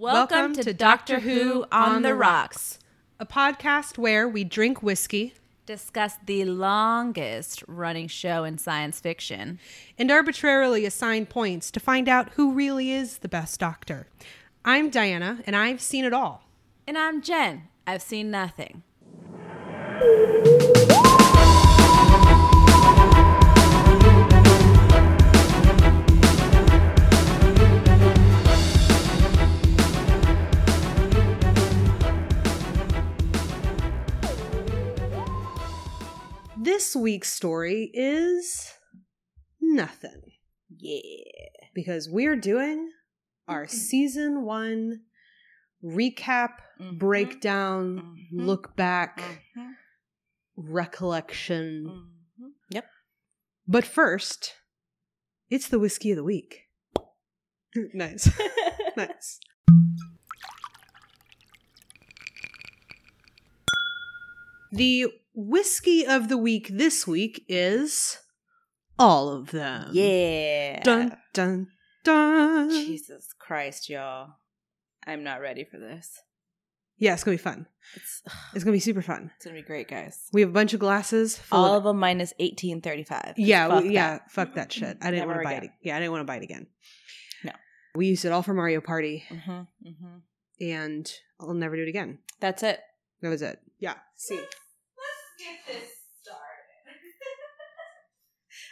Welcome, to, Doctor Who on the Rocks. a podcast where we drink whiskey Discuss the longest running show in science fiction. and arbitrarily assign points to find out who really is the best doctor. I'm Diana, and I've seen it all. And I'm Jen. I've seen nothing. This week's story is nothing Yeah. because we're doing our season one recap, Mhm. breakdown, Mhm. look back, recollection. Mhm. Yep. But first, it's the whiskey of the week. nice. nice. The whiskey of the week this week is all of them. yeah. Dun dun dun. Jesus Christ, y'all. I'm not ready for this. Yeah, it's gonna be fun. It's, It's gonna be super fun. it's gonna be great, guys. We have a bunch of glasses full All of them minus 1835. Yeah, Fuck we- yeah, fuck that shit. I didn't want to buy it. Yeah, I didn't want to buy it again. No. We used it all for Mario Party, Mhm, mhm. and I'll never do it again. That's it. That was it. Yeah. See, get this started.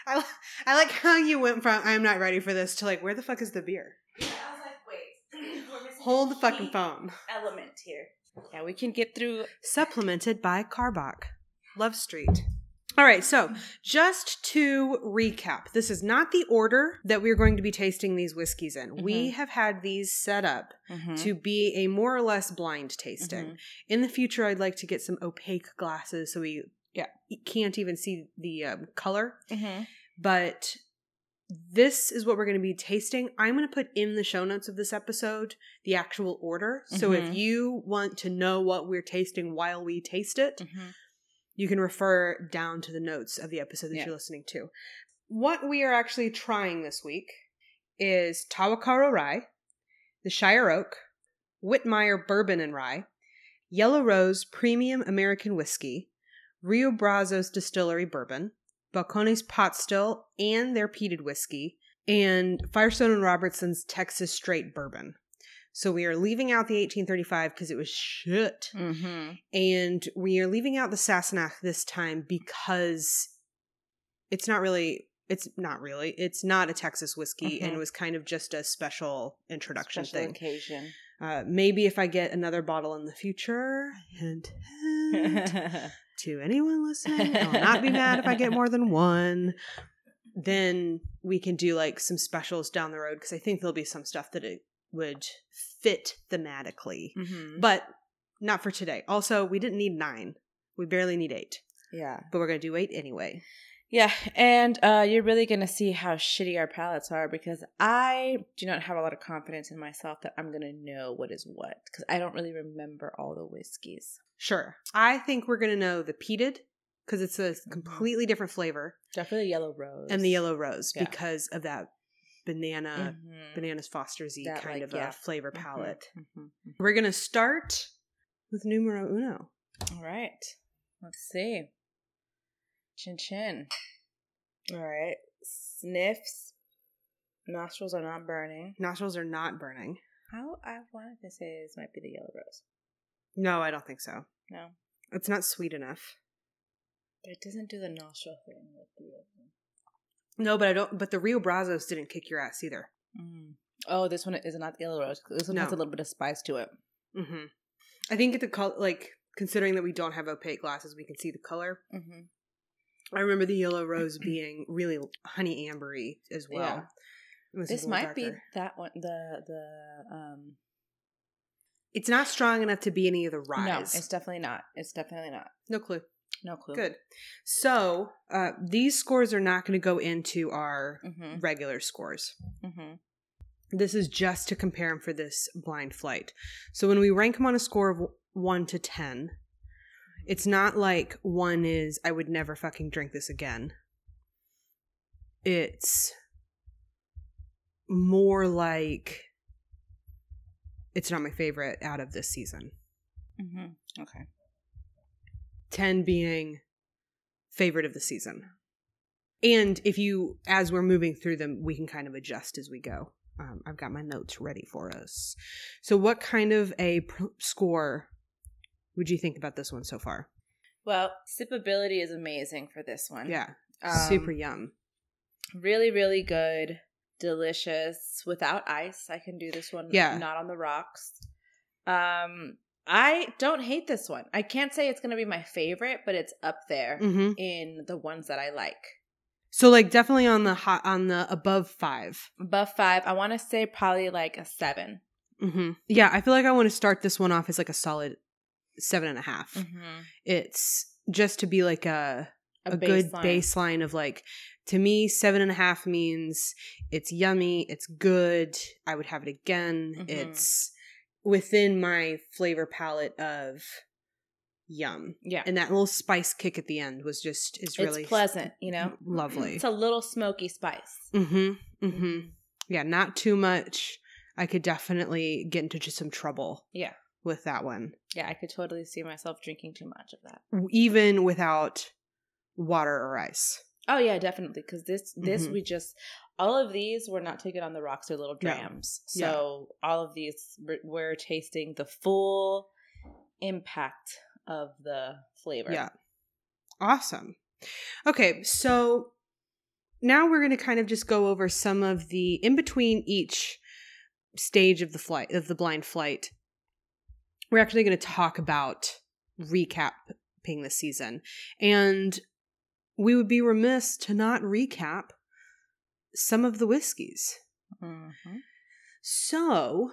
I I like how you went from I'm not ready for this to like where the fuck is the beer? Yeah, I was like, wait. Hold the fucking phone. Element here. Yeah, we can get through. Supplemented by Karbach, Love Street. All right, so just to recap, this is not the order that we're going to be tasting these whiskeys in. We Mhm. have had these set up Mhm. to be a more or less blind tasting. Mhm. In the future, I'd like to get some opaque glasses so we Yeah. can't even see the um, color. Mhm. But this is what we're going to be tasting. I'm going to put in the show notes of this episode the actual order. So if Mhm. you want to know what we're tasting while we taste it, Mhm. You can refer down to the notes of the episode that Yeah. you're listening to. What we are actually trying this week is Tahwahkaro Rye, the Shire Oak, Whitmeyer Bourbon and Rye, Yellow Rose Premium American Whiskey, Rio Brazos Distillery Bourbon, Balcones Pot Still and their peated whiskey, and Firestone and Robertson's Texas Straight Bourbon. So we are leaving out the 1835 because it was shit. Mhm. And we are leaving out the Sassenach this time because it's not really it's not really it's not a Texas whiskey and Mhm. it was kind of just a special introduction Special thing. occasion. Uh, maybe if I get another bottle in the future, hint, hint, to anyone listening, I'll not be mad if I get more than one. Then we can do like some specials down the road because I think there'll be some stuff that it would fit thematically Mhm. but not for today. Also, we didn't need nine. We barely need eight, Yeah. but we're gonna do eight anyway. Yeah, and uh, you're really going to see how shitty our palates are because I do not have a lot of confidence in myself that I'm going to know what is what because I don't really remember all the whiskeys. Sure. I think we're gonna know the peated because it's a completely different flavor, Definitely the yellow rose. and the yellow rose Yeah. because of that banana, Mhm. bananas Foster's That, kind like, of yeah. a flavor Mhm, palette. mhm, mhm. We're gonna start with numero uno. All right. Let's see. Chin chin. All right. Sniffs. Nostrils are not burning. Nostrils are not burning. How I wanted to say this might be the yellow rose. No, I don't think so. No. It's not sweet enough. But it doesn't do the nostril thing with the other one. No, but I don't. But the Rio Brazos didn't kick your ass either. Mm. Oh, this one is not the yellow rose. This one has a little bit of spice to it. hmm I think the color, like considering that we don't have opaque glasses, we can see the color. Mm-hmm. I remember the yellow rose being really honey ambery as well. Yeah. It was a This might be that one. The the um. It's not strong enough to be any of the No, it's definitely not. It's definitely not. no clue. No clue. Good. So uh, these scores are not going to go into our Mm-hmm. regular scores. Mm-hmm. This is just to compare them for this blind flight. So when we rank them on a score of one to ten, it's not like one is I would never fucking drink this again. It's more like it's not my favorite out of this season. Mm-hmm. Okay. 10 being favorite of the season. And if you, as we're moving through them, we can kind of adjust as we go. Um, I've got my notes ready for us. So, what kind of a pr- score would you think about this one so far? Well, sipability is amazing for this one. Yeah, Um, super yum. Really, really good. Delicious. Without ice. I can do this one. Yeah. Not on the rocks. Um, I don't hate this one. I can't say it's gonna be my favorite, but it's up there hmm in the ones that I like. So, like, definitely on the hot, on the above five. Above five, I want to say probably like a seven. hmm Yeah, I feel like I want to start this one off as like a solid seven and a half. Mm-hmm. It's just to be like a a, good baseline of like to me seven and a half means it's yummy it's good i would have it again Mhm. it's within my flavor palette of yum Yeah, and that little spice kick at the end was just is really it's pleasant. You know, lovely It's a little smoky spice. mm-hmm mm-hmm yeah not too much i could definitely get into just some trouble Yeah. with that one Yeah, I could totally see myself drinking too much of that. even without water or ice Oh yeah, definitely. Because this this Mhm. we just all of these were not taken on the rocks; they're little drams. So all of these we're, we're tasting the full impact of the flavor. Yeah. Awesome. Okay, so now we're going to kind of just go over some of the in between each stage of the flight of the blind flight. We're actually going to talk about recapping the season. And we would be remiss to not recap some of the whiskeys. Mhm. So,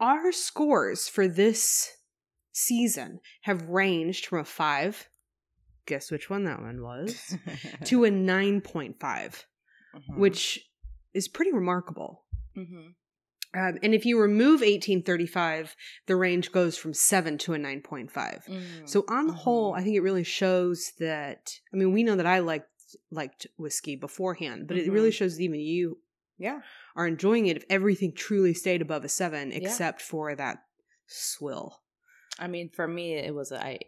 our scores for this season have ranged from a 5, guess which one that one was, to a 9.5, Mhm. which is pretty remarkable. Mhm. Um, and if you remove 1835, the range goes from 7 to a 9.5. Mm. So on the whole, Mhm. I think it really shows that I mean, we know that I liked liked whiskey beforehand, but it really Mhm. shows that even you yeah, are enjoying it if everything truly stayed above a 7 Yeah. except for that swill. I mean, for me, it was a I-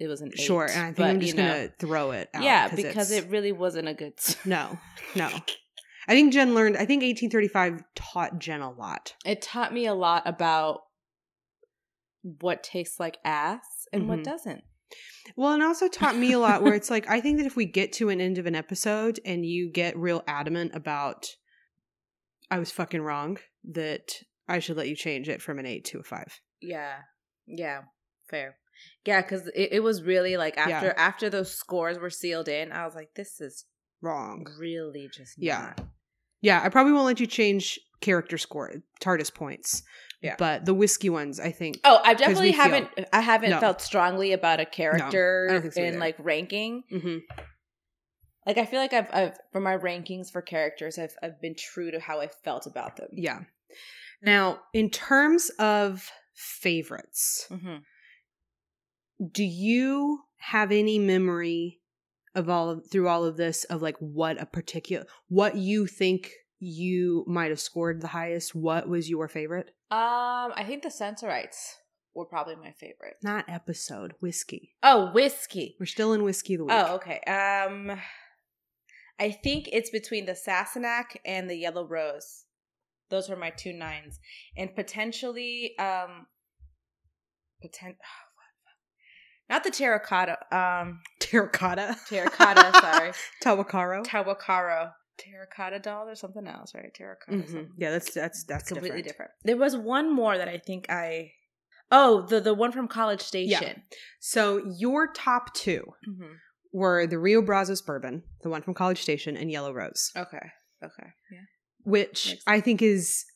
it was an eight, Sure, and I think but, I'm just going to throw it out yeah, because it really wasn't a good. No. No. I think Jen learned I think 1835 taught Jen a lot. It taught me a lot about what tastes like ass and Mhm. what doesn't. Well, and also taught me a lot where it's like I think that if we get to an end of an episode and you get real adamant about I was fucking wrong, that I should let you change it from an 8 to a 5. Yeah. Yeah. Fair. Yeah, because it, it was really like Yeah. after after those scores were sealed in, I was like, this is Wrong. really just Yeah. not. Yeah, I probably won't let you change character score, TARDIS points. Yeah. But the whiskey ones, I think. Oh, I definitely haven't I haven't No. felt strongly about a character I don't so in either. like ranking. hmm Like I feel like I've I've for my rankings for characters, I've I've been true to how I felt about them. Yeah. Now, in terms of favorites, hmm do you have any memory of all of, through all of this of like what a particular what you think you might have scored the highest? What was your favorite? Um, I think the Sensorites were probably my favorite. Not episode, whiskey. Oh, whiskey. We're still in whiskey the week. Oh, okay. Um, I think it's between the Sassenach and the Yellow Rose. Those were my two nines, and potentially, um, potent. Not the terracotta. Um, terracotta. terracotta. sorry, Tahwahkaro. Tahwahkaro. Terracotta doll or something else, right? Terracotta. Mhm. Yeah, that's that's that's completely different. different. There was one more that I think I. Oh, the the one from College Station. Yeah. So your top two hmm were the Rio Brazos bourbon, the one from College Station, and Yellow Rose, Okay. Okay. Yeah. which I think is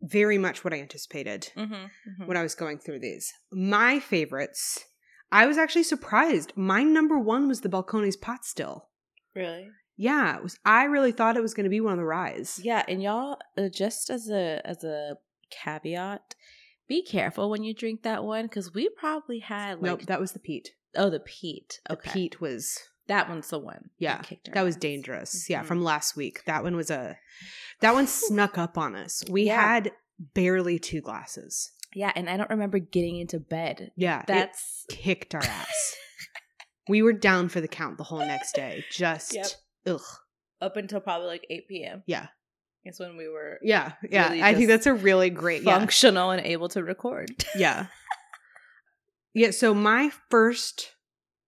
very much what I anticipated Mm-hmm. when I was going through these. My favorites, I was actually surprised. My number one was the Balcones pot still. Really? Yeah, it was. I really thought it was going to be one of the ryes. Yeah, and y'all, uh, just as a as a caveat, be careful when you drink that one because we probably had like nope, that was the peat. oh the peat. The Okay, peat was that one's the one. Yeah, kicked that was dangerous. Yeah, Mhm. from last week. That one was a that one snuck up on us. We Yeah. had barely two glasses. Yeah, and I don't remember getting into bed. Yeah, it That's kicked our ass. we were down for the count the whole next day. Just Yep. Ugh. up until probably like 8 p.m. Yeah, Is when we were yeah, yeah. Really I think that's a really great yeah. functional and able to record. Yeah. yeah, so my first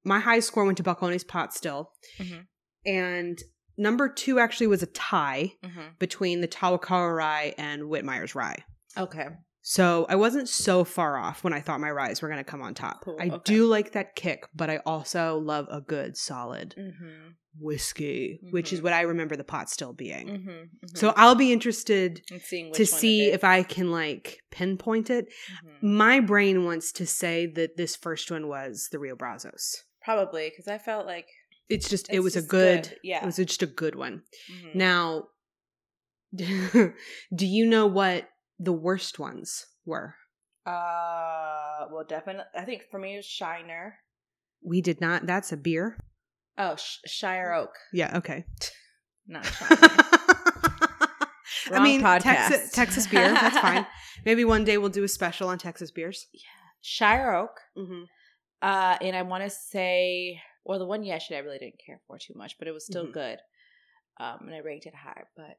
my high score went to Balcones Pot still. Mhm. And number two actually was a tie Mm-hmm. between the Tahwahkaro rye and Whitmeyer's rye. Okay. So I wasn't so far off when I thought my ryes were going to come on top. Cool, I okay. do like that kick, but I also love a good solid Mm-hmm. whiskey, which is Mhm. what I remember the pot still being. Mm-hmm. So I'll be interested and seeing which to see if I can like pinpoint it. Mhm. My brain wants to say that this first one was the Rio Brazos. probably because I felt like It's just it It's was a good, good, yeah. it was just a good one. Now, do you know what the worst ones were? uh, well, definitely. I think for me it was Shiner. We did not. That's a beer. Oh, Sh- Shire Oak, Yeah. Okay. not Shiner. I mean, podcast. Texas, Texas beer. That's fine. Maybe one day we'll do a special on Texas beers. Shire Oak. Mm-hmm. Uh, and I want to say, well, the one yesterday I really didn't care for too much, but it was still Mhm. good. Um, and I ranked it high, but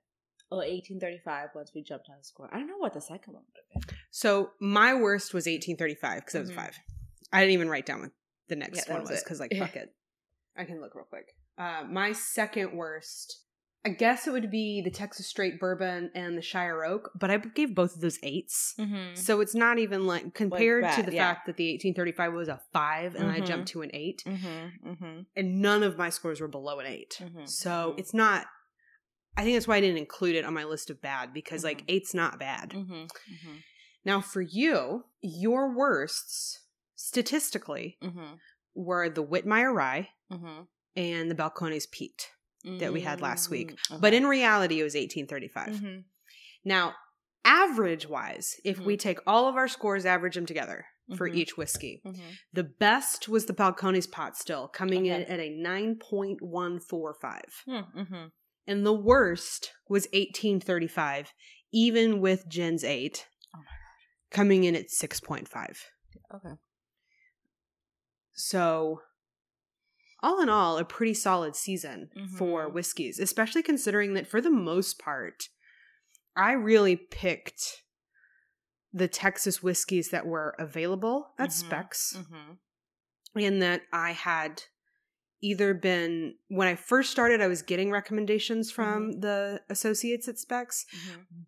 oh, 1835 once we jumped on the score. I don't know what the second one would have been. So my worst was 1835 because I was Mhm. five. I didn't even write down what the next Yeah, one was because like fuck it. I can look real quick. Uh, my second worst, I guess it would be the Texas Straight Bourbon and the Shire Oak, but I gave both of those 8s Mm-hmm. So it's not even like compared to the yeah. fact that the 1835 was a five and I Mhm. jumped to an eight, Mm-hmm. Mm-hmm. and none of my scores were below an 8 Mhm, So it's not. I think that's why I didn't include it on my list of bad because like Mhm. eight's not bad. Mm-hmm. Mm-hmm. Now for you, your worsts statistically Mm-hmm. were the Whitmeyer Rye Mm-hmm. and the Balcones Peat. that we had last week. Mm, But in reality, it was 1835. Mhm. Now, average wise, if we take all of our scores, average them together for each whiskey, the best was the Balcones Pot still, coming in at a 9.145. Mm-hmm. And the worst was 1835, even with Jen's 8, Oh my coming in at 6.5. Okay. So, all in all, a pretty solid season for Mhm. whiskeys, especially considering that for the most part, I really picked the Texas whiskeys that were available at Mhm. Specs, Mm-hmm. and that I had either been when I first started, I was getting recommendations from Mm-hmm. the associates at Specs,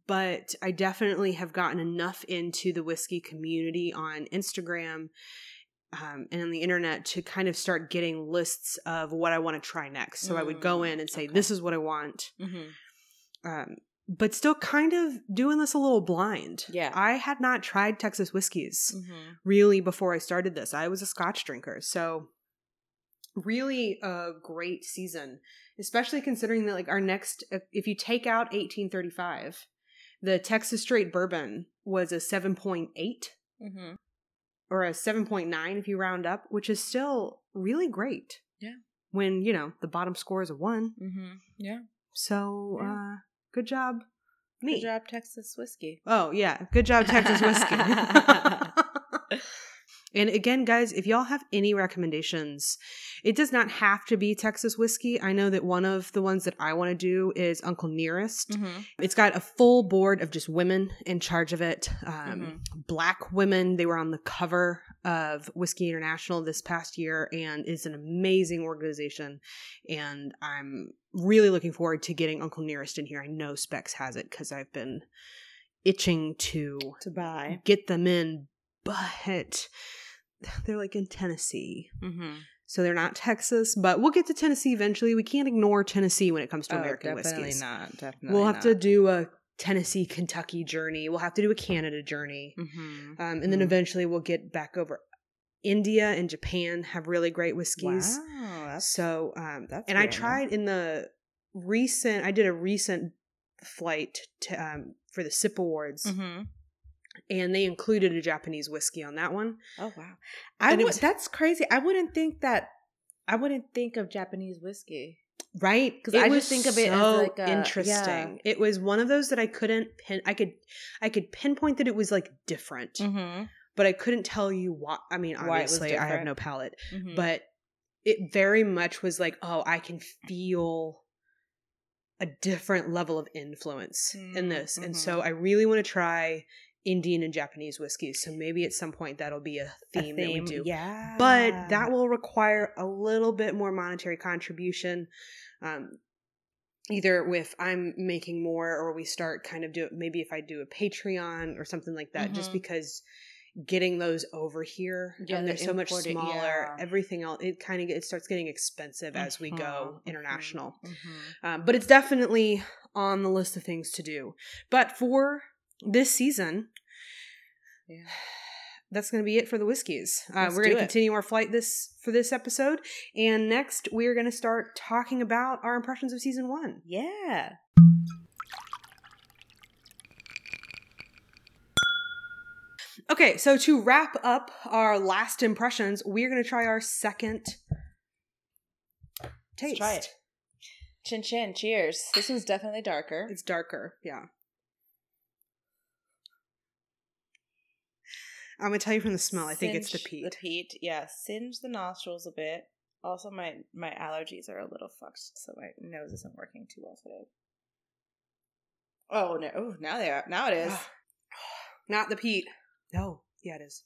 but I definitely have gotten enough into the whiskey community on Instagram um, and on the internet to kind of start getting lists of what I want to try next. So I would go Mm, in and say, okay. "This is what I want," Mm-hmm. um, but still kind of doing this a little blind. Yeah. I had not tried Texas whiskeys Mm-hmm. really before I started this. I was a Scotch drinker, so really a great season, especially considering that like our next, if you take out 1835, the Texas Straight Bourbon was a 7.8 Mm-hmm. or a 7.9 if you round up, which is still really great. Yeah. When, you know, the bottom score is a 1. Mm-hmm. Yeah. So, Yeah. uh good job. Me. Good job, Texas whiskey. Oh, yeah. Good job Texas whiskey. And again, guys, if y'all have any recommendations, it does not have to be Texas whiskey. I know that one of the ones that I want to do is Uncle Nearest. Mm-hmm. It's got a full board of just women in charge of it. Um, Mhm. Black women. They were on the cover of Whiskey International this past year and is an amazing organization. And I'm really looking forward to getting Uncle Nearest in here. I know Specs has it because I've been itching to To buy. get them in, but they're like in Tennessee. Mm-hmm. So they're not Texas, but we'll get to Tennessee eventually. We can't ignore Tennessee when it comes to American Oh, definitely whiskeys. not. Definitely. We'll have to do a Tennessee, Kentucky journey. We'll have to do a Canada journey. Mm-hmm. Um, and then Mhm. eventually we'll get back over. India and Japan have really great whiskeys. Wow, that's So, um, that's and I tried in the recent, I did a recent flight to, um, for the SIP Awards, Mm-hmm. And they included a Japanese whiskey on that one. Oh wow, I would. was- that's crazy. I wouldn't think that. I wouldn't think of Japanese whiskey. right because I just think of it as so like a, interesting. It was one of those that I couldn't pin. I could, I could pinpoint that it was like different, Mm-hmm. but I couldn't tell you what. I mean, Why obviously, I have no palate, Mm-hmm. but it very much was like, oh, I can feel a different level of influence in Mm, this, and mhm. so I really want to try Indian and Japanese whiskeys. So maybe at some point that'll be a theme, that we do. Yeah. But that will require a little bit more monetary contribution. Um, either with I'm making more or we start kind of do maybe if I do a Patreon or something like that, just Mhm. because getting those over here Yeah, and they're they're so much smaller. yeah. Everything else it kind of it starts getting expensive as we go Mhm, international. mhm. Um, but it's definitely on the list of things to do. But for this season, Yeah. that's going to be it for the whiskeys. Uh, we're going to continue our flight this for this episode, and next we're going to start talking about our impressions of season one. Yeah. Okay, so to wrap up our last impressions, we're going to try our second taste. try it. Chin chin. Cheers. This one's definitely darker. It's darker, yeah. I'm gonna tell you from the smell. I think it's the peat. The peat, yeah. Singe the nostrils a bit. Also, my my allergies are a little fucked, so my nose isn't working too well today. Oh no! Oh, now they are. Now it is. Not the peat. No. Yeah, it is.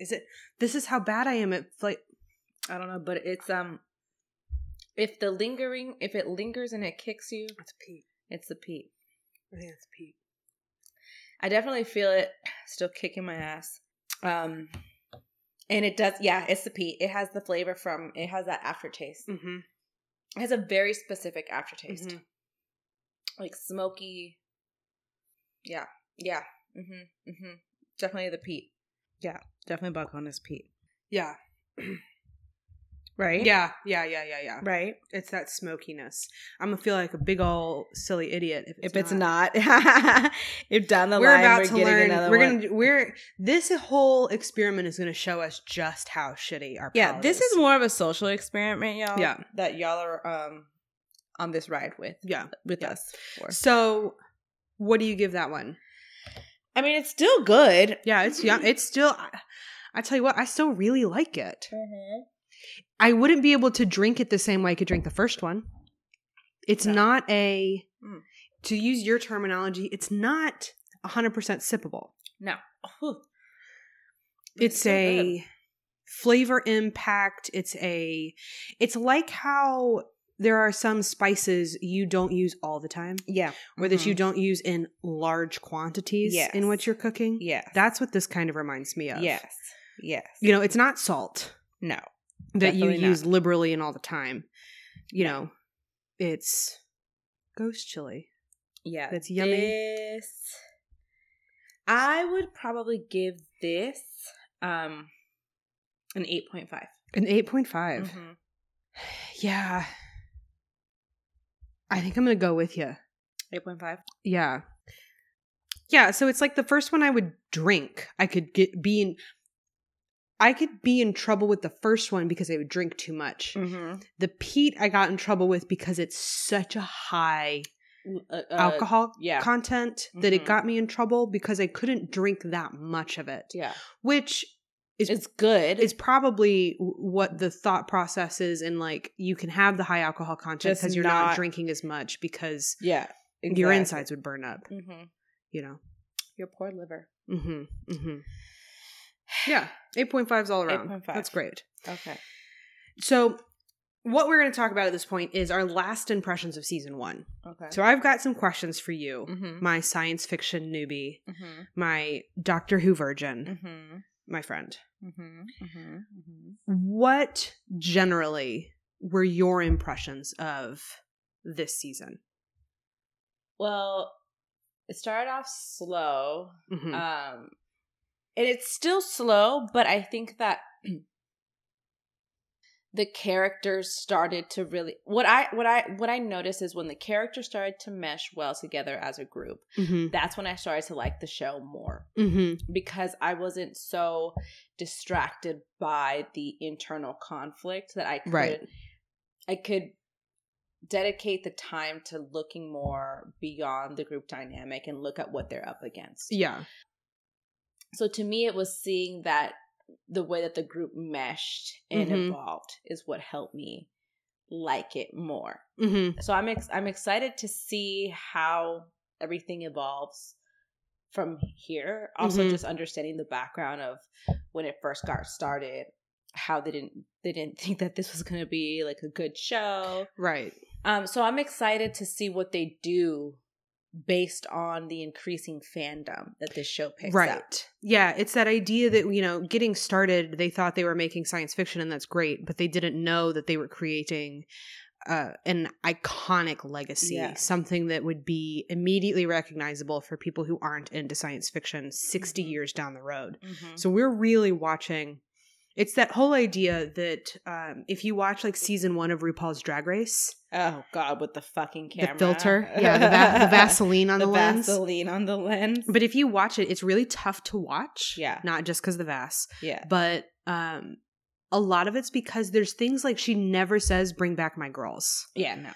Is it? This is how bad I am at like. I don't know, but it's um. If the lingering, if it lingers and it kicks you, It's peat. it's the peat. I think it's peat. I definitely feel it still kicking my ass. Um, and it does. Yeah, it's the peat. It has the flavor from. It has that aftertaste. Mm-hmm. It has a very specific aftertaste, Mhm. like smoky. Yeah, yeah. Mm-hmm. Mm-hmm. Definitely the peat. Yeah, definitely buck on this peat. Yeah. Right. Yeah. Yeah. Yeah. Yeah. Yeah. Right. It's that smokiness. I'm gonna feel like a big old silly idiot if it's, if it's not. not, if down the we're line about we're to getting learn. We're one. gonna. We're this whole experiment is gonna show us just how shitty our. Yeah, this is more of a social experiment, y'all. Yeah. that y'all are um on this ride with Yeah. with Yeah. us for. So, what do you give that one? I mean, it's still good. Yeah, it's yeah, it's still. I, I tell you what, I still really like it. Mm-hmm. I wouldn't be able to drink it the same way I could drink the first one. It's No. not a, Mm. to use your terminology, it's not 100% sippable. No, Ooh. It's so a good. flavor impact. It's a, it's like how there are some spices you don't use all the time yeah, or that you Mhm. don't use in large quantities in what you're cooking. Yeah. That's what this kind of reminds me of. yes, yes. You know, it's not salt. No, that you not. use liberally and all the time. You know, it's ghost chili. yeah, That's yummy. This, I would probably give this um an eight point five. An 8.5. Mm-hmm. Yeah. I think I'm going to go with you. Eight point five. Yeah. Yeah, so it's like the first one I would drink. I could get be in I could be in trouble with the first one because I would drink too much. Mm-hmm. The peat I got in trouble with because it's such a high Uh, alcohol yeah. content that it Mhm. got me in trouble because I couldn't drink that much of it. yeah, Which is it's good. is probably what the thought process is and like you can have the high alcohol content because you're not, not- drinking as much because yeah, your insides would burn up Mm-hmm. you know Your poor liver. mm-hmm mm-hmm yeah 8.5 is all around 8.5. that's great Okay. so what we're going to talk about at this point is our last impressions of season one Okay. so i've got some questions for you mm-hmm. my science fiction newbie Mm-hmm. my doctor who virgin Mm-hmm. my friend Mm-hmm. Mm-hmm. Mm-hmm. what generally were your impressions of this season Well, it started off slow. Um and it's still slow, but I think that the characters started to really what I what I what I noticed is when the characters started to mesh well together as a group, Mhm. that's when I started to like the show more. Mhm. because I wasn't so distracted by the internal conflict that I could Right. I could dedicate the time to looking more beyond the group dynamic and look at what they're up against. Yeah. So to me, it was seeing that the way that the group meshed and Mhm. evolved is what helped me like it more. Mm-hmm. So I'm ex- I'm excited to see how everything evolves from here. Also, Mhm. just understanding the background of when it first got started, how they didn't they didn't think that this was going to be like a good show. Right. Um, so I'm excited to see what they do based on the increasing fandom that this show picks right. up. Yeah, it's that idea that you know, getting started, they thought they were making science fiction, and that's great, but they didn't know that they were creating uh, an iconic legacy, Yeah. something that would be immediately recognizable for people who aren't into science fiction 60 Mhm. years down the road. Mhm. So we're really watching. It's that whole idea that um, if you watch like season one of RuPaul's Drag Race, Oh God, with the fucking camera, the filter, yeah, the, va- the Vaseline on the, the lens. Vaseline on the lens. But if you watch it, it's really tough to watch. Yeah. Not just because the Vas, yeah, but um, a lot of it's because there's things like she never says, bring back my girls. yeah, no,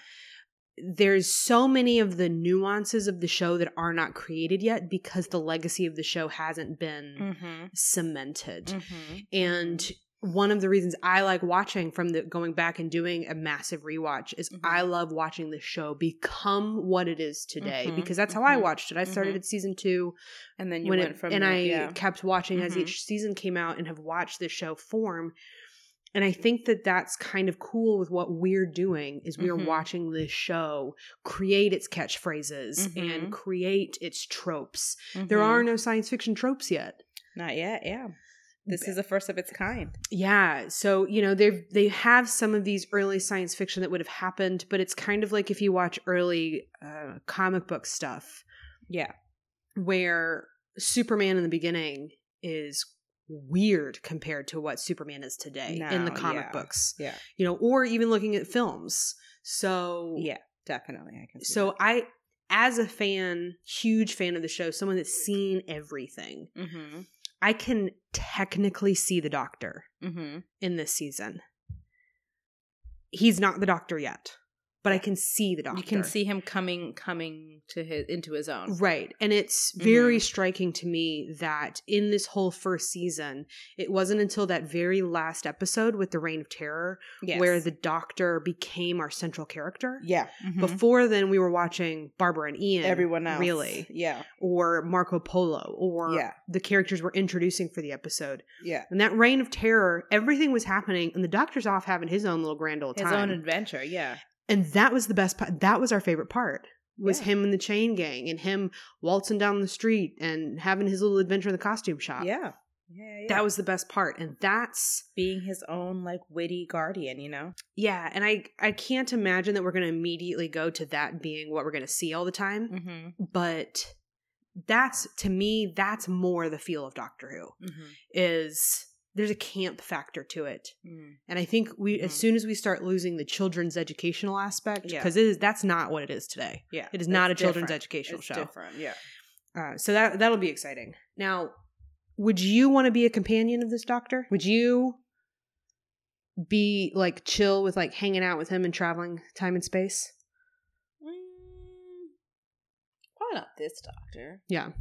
There's so many of the nuances of the show that are not created yet because the legacy of the show hasn't been mm-hmm. cemented. Mm-hmm. And one of the reasons I like watching from the going back and doing a massive rewatch is Mhm. I love watching the show become what it is today Mhm, because that's how I mhm, watched it. I started mhm. at season two and then you when went it, from and I yeah. kept watching as each season came out and have watched this show form. And I think that that's kind of cool with what we're doing is we're Mhm. watching this show create its catchphrases Mhm. and create its tropes. There Mhm. are no science fiction tropes yet. not yet. Yeah, this is the first of its kind. Yeah, so you know they they have some of these early science fiction that would have happened, but it's kind of like if you watch early uh, comic book stuff Yeah, where Superman in the beginning is weird compared to what Superman is today in the comic yeah. books. Yeah. You know, or even looking at films. So yeah, definitely. I can. See so I as a fan, huge fan of the show, someone that's seen everything, Mm-hmm. I can technically see the doctor Mm-hmm. in this season. He's not the doctor yet, but I can see the doctor. You can see him coming, coming to his into his own. Right. And it's very Mhm. striking to me that in this whole first season, it wasn't until that very last episode with the Reign of Terror Yes. where the doctor became our central character. yeah mhm. Before then, we were watching Barbara and Ian. everyone else Really. Yeah, Or Marco Polo, or Yeah. the characters we're introducing for the episode. yeah. And that Reign of Terror, everything was happening, and the doctor's off having his own little grand old His time. own adventure. Yeah. And that was the best part. That was our favorite part. Was Yeah. him and the chain gang and him waltzing down the street and having his little adventure in the costume shop. Yeah. Yeah, yeah. That was the best part. And that's being his own like witty guardian, you know? yeah, and I I can't imagine that we're going to immediately go to that being what we're going to see all the time, Mm-hmm. but that's to me that's more the feel of Doctor Who. Mm-hmm. Is there's a camp factor to it. Mm. And I think we as Mhm. soon as we start losing the children's educational aspect Yeah. because it is that's not what it is today. Yeah. It is not a children's different. educational It's show. different. Yeah. Uh, so that that'll be exciting. Now, would you want to be a companion of this doctor? Would you be like chill with like hanging out with him and traveling time and space? Mm, probably not this doctor. Yeah,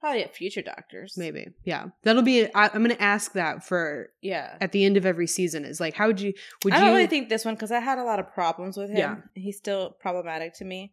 Probably at future doctors. maybe. Yeah, that'll be. I, I'm going to ask that for Yeah. at the end of every season. Is like, how would you? Would you I you? don't really think this one because I had a lot of problems with him. Yeah. He's still problematic to me.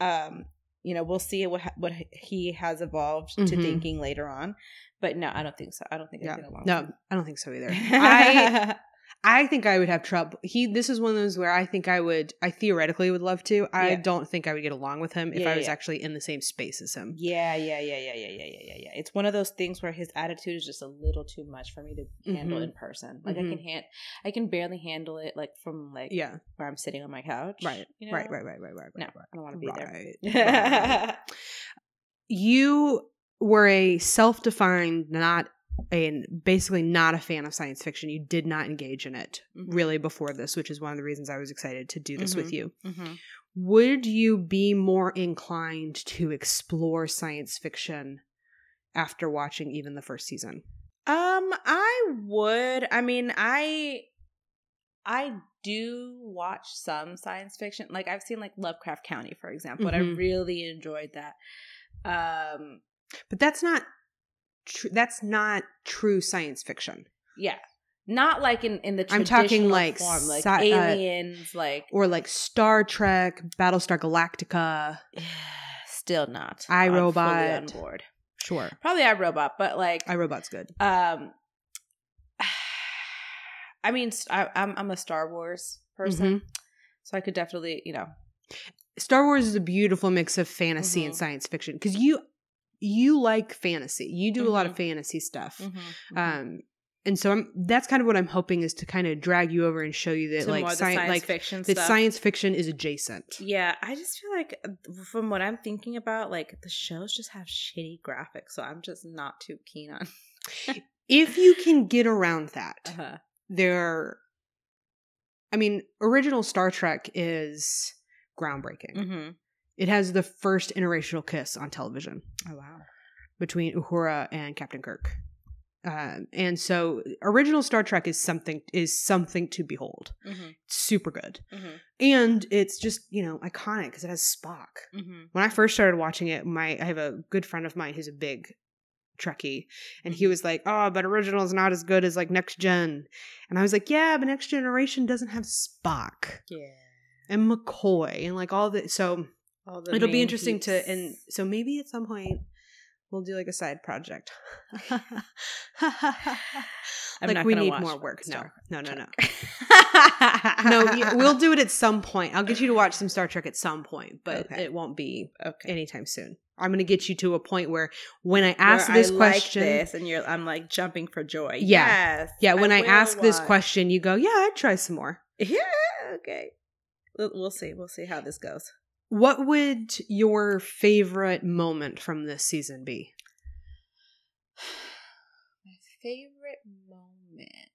Um, you know, we'll see what what he has evolved to Mhm. thinking later on. But no, I don't think so. I don't think yeah, I get along. no, I don't think so either. I I think I would have trouble. He this is one of those where I think I would I theoretically would love to. I yeah. don't think I would get along with him if yeah, I was yeah. actually in the same space as him. Yeah, yeah, yeah, yeah, yeah, yeah, yeah, yeah. It's one of those things where his attitude is just a little too much for me to handle mm-hmm. in person. Like mm-hmm. I can mm-hmm. hand I can barely handle it like from like yeah. where I'm sitting on my couch. Right. You know? Right, right, right, right, right, No, right. I don't want to be right. there. right. you were a self-defined, not a basically not a fan of science fiction you did not engage in it Mhm. really before this which is one of the reasons i was excited to do this with Mhm. you hmm would you be more inclined to explore science fiction after watching even the first season Um, I would. I mean, I I do watch some science fiction. Like I've seen like Lovecraft County, for example, and I Mhm. really enjoyed that. Um, But that's not tr- that's not true science fiction. yeah, not like in in the I'm talking, like, form, like sci- uh, aliens, like Or like Star Trek, Battlestar Galactica. still not. I, I'm Robot. on board. Sure. Probably I Robot, but like iRobot's good. um I mean I, am I'm a Star Wars person, Mm-hmm. so I could definitely you know Star Wars is a beautiful mix of fantasy and Mhm. science fiction because you you like fantasy. You do a lot of Mhm. fantasy stuff. mhm, Um and so I'm that's kind of what I'm hoping is to kind of drag you over and show you that to like sci- science like fiction that stuff. science fiction is adjacent. Yeah, I just feel like uh, from what I'm thinking about, like the shows just have shitty graphics, so I'm just not too keen on. If you can get around that, Uh-huh. there I mean, original Star Trek is groundbreaking. Mm-hmm. It has the first interracial kiss on television Oh wow. between Uhura and Captain Kirk. Um, and so original Star Trek is something is something to behold. Mm-hmm. Super good. Mm-hmm. And it's just, you know, iconic because it has Spock. Mm-hmm. When I first started watching it, my I have a good friend of mine who's a big Trekkie, and he was like, "Oh, but original is not as good as like Next Gen," and I was like, "Yeah, but Next Generation doesn't have Spock Yeah. and McCoy and like all the so it'll be interesting to and so maybe at some point we'll do like a side project. I'm like not we need watch more work. No, Star no, no, no. Trek. No, we'll do it at some point. I'll get you to watch some Star Trek at some point, but Okay. it won't be Okay. anytime soon. I'm going to get you to a point where when I Where ask this I question, like this, and you're, I'm like jumping for joy. Yeah. Yes. yeah, when I, will ask this question, you go, "Yeah, I'd try some more." Yeah. Okay. We'll, we'll see. We'll see how this goes. What would your favorite moment from this season be? My favorite moment.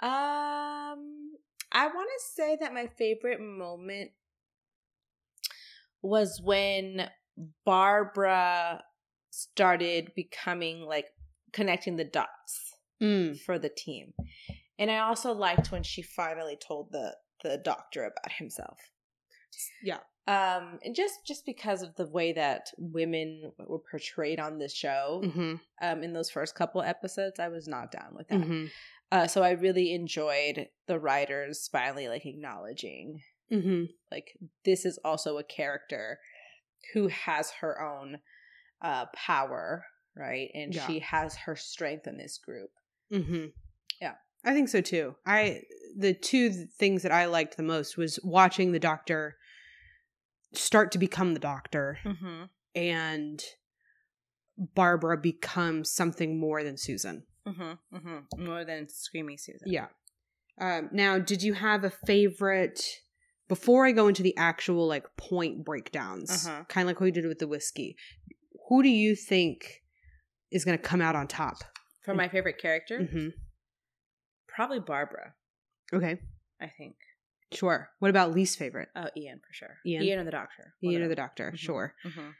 Um, I want to say that my favorite moment was when Barbara started becoming like connecting the dots Mm. for the team. And I also liked when she finally told the the doctor about himself. Yeah. Um and just just because of the way that women were portrayed on this show Mm-hmm. um in those first couple episodes, I was not down with that. Mm-hmm. Uh so I really enjoyed the writers finally like acknowledging Mm-hmm. like this is also a character who has her own uh power, right? And Yeah. she has her strength in this group. Mm-hmm. Yeah. I think so too. I the two things that I liked the most was watching the doctor start to become the doctor Mm-hmm. and Barbara become something more than Susan. Mm-hmm. Mm-hmm. More than Screamy Susan. Yeah. Um, now, did you have a favorite? Before I go into the actual like point breakdowns, Uh-huh. kind of like what we did with the whiskey, who do you think is going to come out on top? For my favorite character, Mm-hmm. Probably Barbara. Okay, I think. sure. What about least favorite? Oh, Ian for sure. Ian? Ian or the Doctor. Ian or the doctor? Mhm. Sure. hmm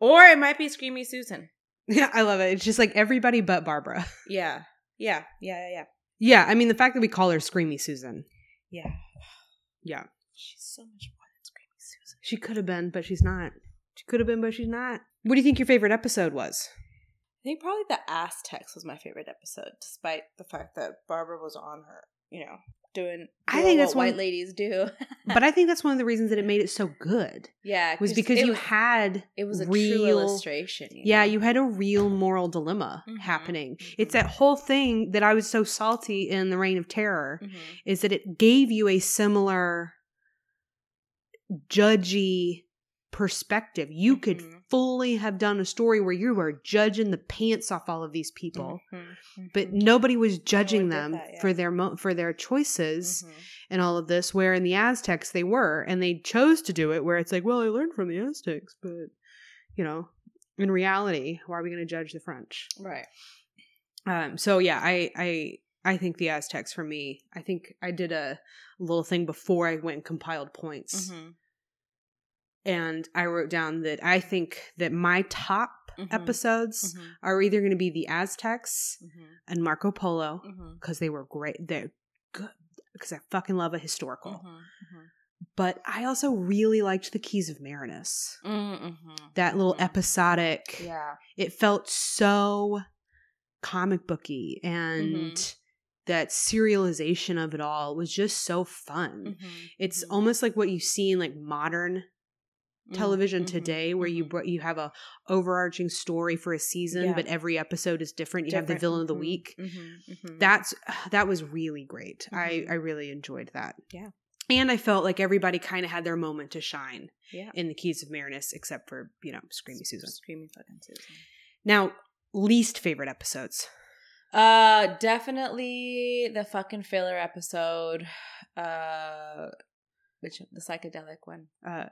Or it might be Screamy Susan. Yeah, I love it. It's just like everybody but Barbara. Yeah. Yeah. Yeah. Yeah. Yeah, I mean the fact that we call her Screamy Susan. Yeah. Yeah, She's so much more than Screamy Susan. she could have been, but she's not. She could have been, but she's not. What do you think your favorite episode was? I think probably the Aztecs was my favorite episode, despite the fact that Barbara was on her, you know, doing, I think what that's one- white ladies do. but I think that's one of the reasons that it made it so good. yeah, was because it you had it was a true real illustration. you yeah know? you had a real moral dilemma Mhm, happening mhm. it's that whole thing that i was so salty in the reign of terror Mhm. is that it gave you a similar judgy perspective you could Mhm. Fully have done a story where you were judging the pants off all of these people Mhm, but mhm. nobody was judging did them that, yeah. for their mo- for their choices Mhm. and all of this where in the aztecs they were and they chose to do it where it's like well i learned from the aztecs but you know in reality why are we going to judge the french right. um so yeah i i i think the aztecs for me i think i did a little thing before i went and compiled points Mhm. And i wrote down that i think that my top Mhm. episodes Mhm. are either going to be the Aztecs Mhm. and Marco Polo because they were great. They're good because I fucking love a historical. Mhm. Mhm. But I also really liked the Keys of Marinus. That little episodic. Yeah. It felt so comic booky and that serialization of it all was just so fun. Mhm. It's Mhm. almost like what you see in like modern television Mhm. today where you Mhm. br- you have a overarching story for a season Yeah. but every episode is different you have the Different. villain of the Mhm. week that's that was really great i i really enjoyed that Yeah. and i felt like everybody kind of had their moment to shine yeah. in the keys of marinus except for you know screamy susan Screaming fucking Susan. now least favorite episodes Uh, definitely the fucking filler episode. Uh, which the psychedelic one, uh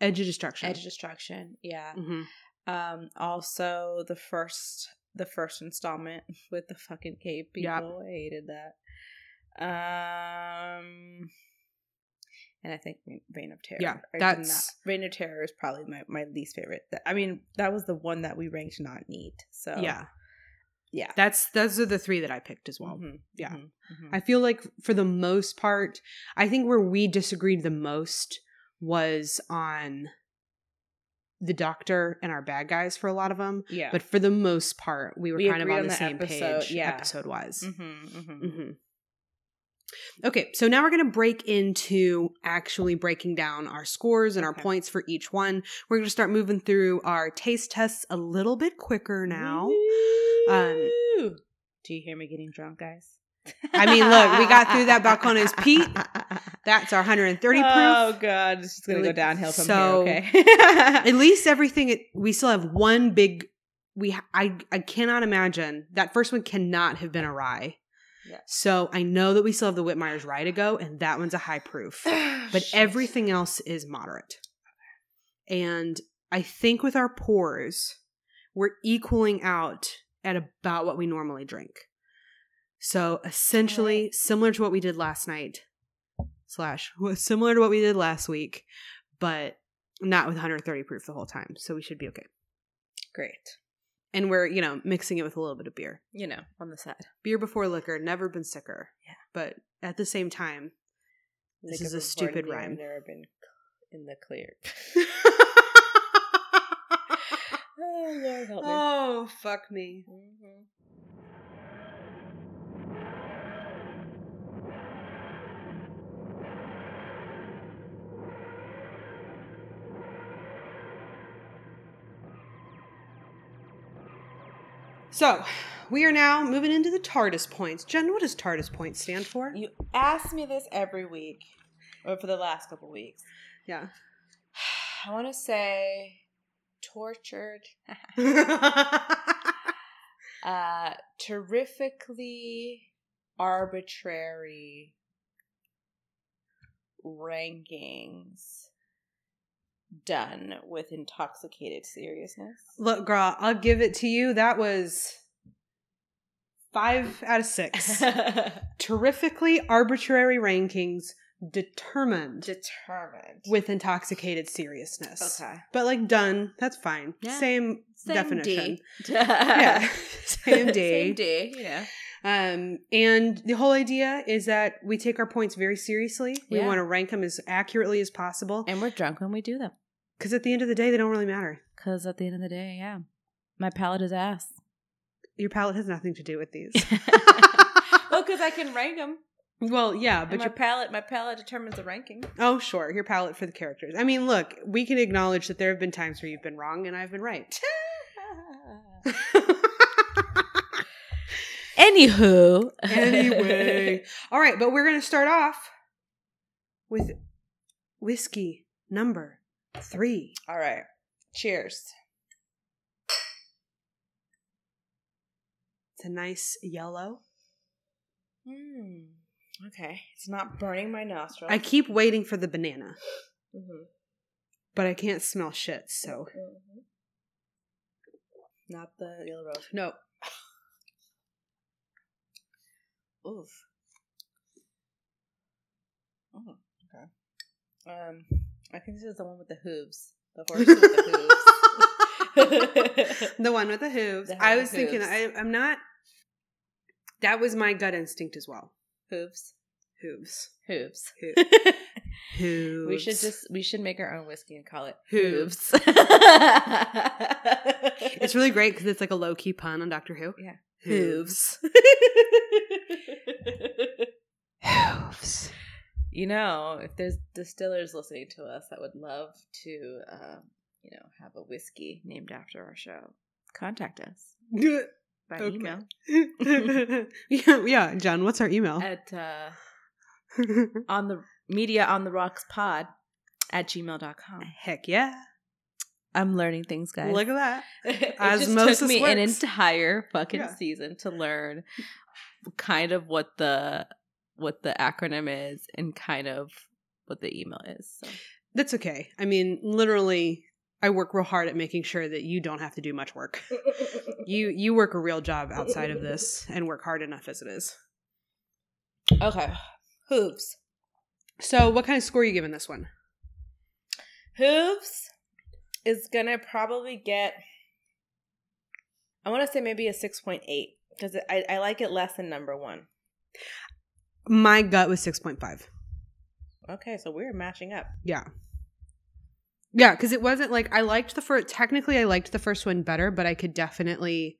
edge of destruction Edge of Destruction. Yeah. Mhm. Um, also the first, the first installment with the fucking cave people. Yep. I hated that. Um, and I think Reign- of Terror. Yeah, that's- not- Reign of Terror is probably my, my least favorite. That- I mean, that was the one that we ranked not neat. So yeah yeah. that's those are the three that i picked as well Mhm, yeah. mhm, mhm. I feel like for the most part, I think where we disagreed the most was on the doctor and our bad guys for a lot of them. yeah. But for the most part, we were We kind of on on the the same episode, page, yeah. episode wise. Mhm, mhm. hmm Okay, so now we're going to break into actually breaking down our scores and our Okay. points for each one. We're going to start moving through our taste tests a little bit quicker now. Um, Do you hear me getting drunk, guys? I mean, look, we got through that Balcones peat. That's our 130 proof. Oh god, it's just gonna go downhill from so- here. Okay. at least everything it, we still have one big we I I cannot imagine that first one cannot have been a rye. Yeah. So I know that we still have the Whitmeyer's rye to go, and that one's a high proof. But Shit. everything else is moderate. And I think with our pours, we're equaling out at about what we normally drink. So essentially, similar to what we did last night, slash similar to what we did last week, but not with 130 proof the whole time. So we should be okay. great. And we're you know mixing it with a little bit of beer. You know, on the side. Beer before liquor, never been sicker. Yeah. But at the same time, this is a stupid rhyme. Never been in the clear. oh Lord, help me. oh fuck me. Mhm. So we are now moving into the TARDIS points. Jen, what does TARDIS points stand for? You ask me this every week, or for the last couple weeks. Yeah. I want to say tortured, uh, terrifically arbitrary rankings done with intoxicated seriousness. Look, girl, I'll give it to you. That was five out of six. Terrifically arbitrary rankings determined Determined. with intoxicated seriousness. okay. But like done, that's fine. Yeah. Same, Same definition. Yeah. Same D. Same D, you know. Um, and the whole idea is that we take our points very seriously. We want to rank them as accurately as possible. And we're drunk when we do them. Because at the end of the day, they don't really matter. Because at the end of the day, yeah. My palate is ass. Your palate has nothing to do with these. well, because I can rank them. well, yeah, But my your palate, my palate determines the ranking. oh, sure, your palate for the characters. I mean, look, we can acknowledge that there have been times where you've been wrong and I've been right. Anywho. anyway, all right, but we're gonna start off with whiskey number three. All right. Cheers. It's a nice yellow. Hmm. Okay. It's not burning my nostrils. I keep waiting for the banana, Mhm. but I can't smell shit. So Mhm. Not the yellow rose. no. Oof. Oh, okay. Um, I think this is the one with the hooves. The horse with the hooves. the one with the hooves. The I was with thinking, hooves. I, I'm not. That was my gut instinct as well. Hooves. Hooves. Hooves. Hoo- Hooves. we should just we should make our own whiskey and call it Hooves. hooves. It's really great because it's like a low key pun on Doctor Who. Yeah. Hooves. Hooves. You know, if there's distillers listening to us that would love to, um, you know, have a whiskey named after our show, contact us by Okay. email yeah, yeah, John. What's our email? at uh, on the media on the rocks pod at gmail.com. Heck yeah! I'm learning things, guys. Look at that. it just took Osmosis me an entire fucking Yeah. season to learn kind of what the what the acronym is and kind of what the email is. So That's okay. I mean, literally, I work real hard at making sure that you don't have to do much work. You you work a real job outside of this and work hard enough as it is. okay, hooves, So, what kind of score are you giving this one? hooves is gonna probably get. I want to say maybe a six point eight because I I like it less than number one. My gut was six point five. Okay, so we're matching up. Yeah. Yeah, because it wasn't like I liked the first. Technically, I liked the first one better, but I could definitely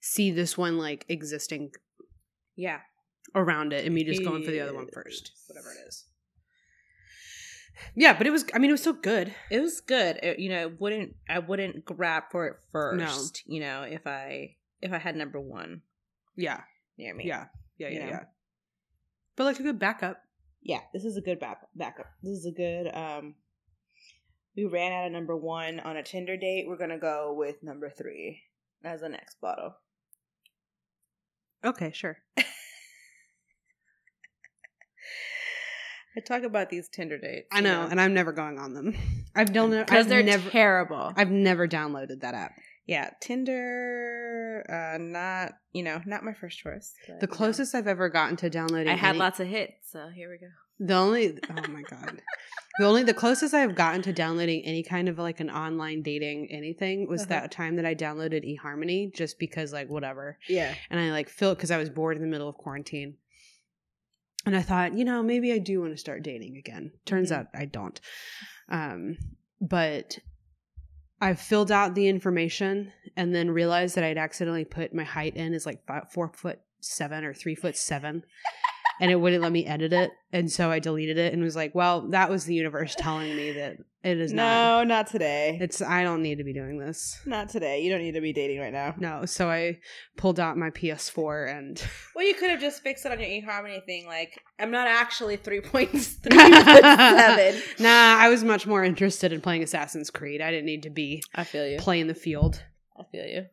see this one like existing Yeah. around it and me just going for the other one first, whatever it is. Yeah, but it was. I mean, it was still good. it was good it, you know it wouldn't i wouldn't grab for it first you know if i if i had number one Yeah, near me yeah, yeah, yeah, yeah. But like a good backup. yeah this is a good back, backup this is a good um we ran out of number one on a tinder date we're gonna go with number three as the next bottle Okay, sure. i talk about these tinder dates I know, and I'm never going on them. I've done. because they're never. terrible I've never downloaded that app. Yeah tinder uh not you know not my first choice but, The you know. closest I've ever gotten to downloading. i had any- lots of hits so here we go The only oh my god. The only the closest I've gotten to downloading any kind of like an online dating anything was Uh-huh. that time that I downloaded eHarmony just because like whatever. yeah And I like felt because I was bored in the middle of quarantine. And I thought, you know, maybe I do want to start dating again. Turns Mhm. out I don't. Um but I filled out the information and then realized that I'd accidentally put my height in as like five, four foot seven or three foot seven. And it wouldn't let me edit it. And so I deleted it and was like, well, that was the universe telling me that it is not. no not today It's, I don't need to be doing this. Not today. You don't need to be dating right now. No. So I pulled out my PS4 and Well, you could have just fixed it on your eHarmony thing. Like, I'm not actually three points three foot seven. nah, I was much more interested in playing Assassin's Creed. I didn't need to be I feel you. playing the field. I feel you.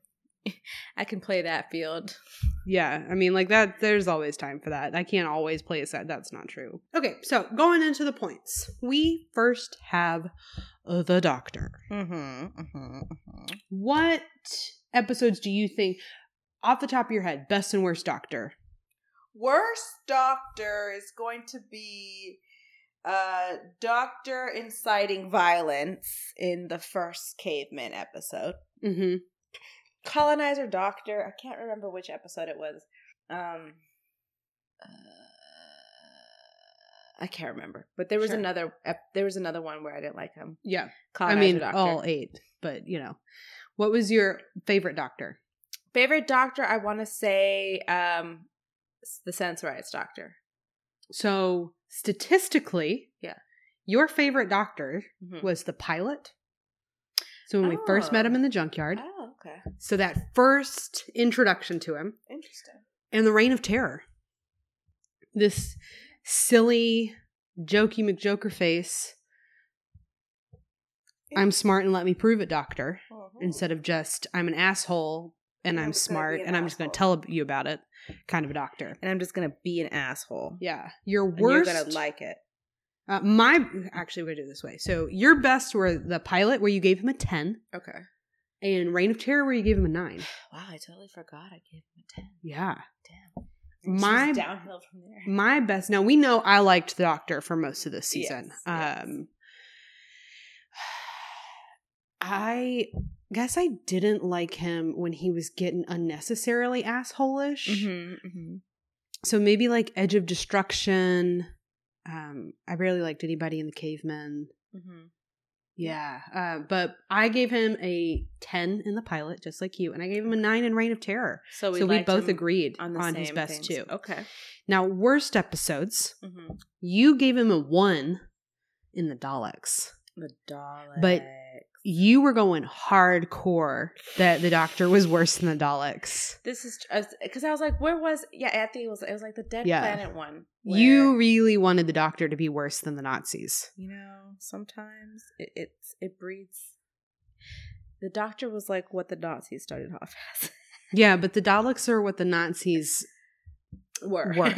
I can play that field. Yeah, I mean, like that. There's always time for that. I can't always play a set. That's not true. Okay, so going into the points, we first have uh, the Doctor. Mm-hmm, mm-hmm, mm-hmm. What episodes do you think, off the top of your head, best and worst Doctor? Worst doctor is going to be uh doctor inciting violence in the first caveman episode. Mm-hmm. Colonizer doctor i can't remember which episode it was um uh, i can't remember but there was Sure. another ep- there was another one where i didn't like him Yeah, colonizer I mean doctor all eight, but you know, what was your favorite Doctor? favorite doctor i want to say um the sensorites doctor So statistically, Yeah. your favorite Doctor Mhm. was the pilot. So when we first met him Oh. in the junkyard, oh okay so that first introduction to him, interesting and the Reign of Terror. This silly, jokey McJoker face. I'm smart and let me prove it, Doctor. Mhm. Instead of just I'm an asshole and And I'm I'm smart an and I'm just going to tell you about it, kind of a doctor. and i'm just gonna be an asshole Yeah, your and worst. you're gonna like it uh, my actually, we're gonna do it this way. So your best were the pilot, where you gave him a ten, okay and Reign of Terror, where you gave him a nine. wow i totally forgot i gave him a 10 Yeah, damn My- downhill from there my best. Now we know I liked the Doctor for most of this season. Yes, yes. Um, I guess I didn't like him when he was getting unnecessarily assholish. Mm-hmm, mm-hmm. So maybe like Edge of Destruction. Um, I barely liked anybody in the Cavemen. Mm-hmm. Yeah, uh, but I gave him a ten in the pilot, just like you, and I gave him a nine in Reign of Terror. So we, so we both agreed on, on, his best things. two. Okay. Now, worst episodes, Mm-hmm. you gave him a one in the Daleks. The Daleks. But- You were going hardcore that the Doctor was worse than the Daleks. this is because I was like, where was? Yeah, I think it was. It was like the Dead Yeah. Planet one. You really wanted the Doctor to be worse than the Nazis. you know, sometimes it, it's it breeds. The Doctor was like what the Nazis started off as. Yeah, but the Daleks are what the Nazis Were. were.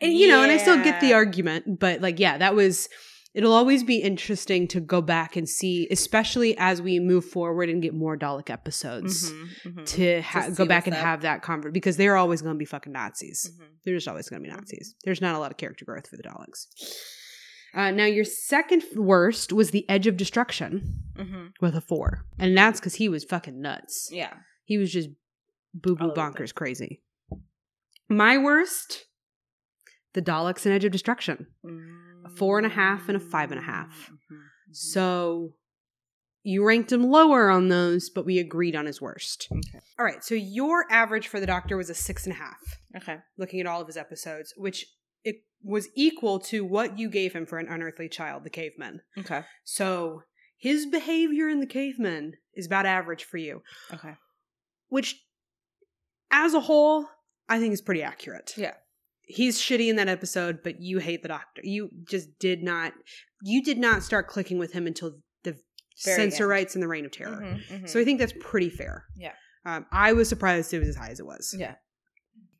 and you know, and I still get the argument, but like, yeah, that was. It'll always be interesting to go back and see, especially as we move forward and get more Dalek episodes, Mhm, mhm. to ha- To go back and up. have that conversation because they're always going to be fucking Nazis. Mhm. They're just always going to be Mhm. Nazis. There's not a lot of character growth for the Daleks. Uh, now, your second worst was the Edge of Destruction Mhm. with a four, and that's because he was fucking nuts. Yeah. He was just boo boo All over the bonkers crazy. My worst, the Daleks and Edge of Destruction. A four and a half and a five and a half. Mhm. So you ranked him lower on those, but we agreed on his worst. Okay. All right, so your average for the Doctor was a six and a half, Okay. looking at all of his episodes, which it was equal to what you gave him for an unearthly child, the caveman. Okay. So his behavior in the caveman is about average for you, Okay. which as a whole, I think is pretty accurate. Yeah. He's shitty in that episode, but you hate the doctor. You just did not you did not start clicking with him until the Very censor end. rights and the reign of terror. Mhm, mhm. So I think that's pretty fair. Yeah. Um, I was surprised it was as high as it was. yeah.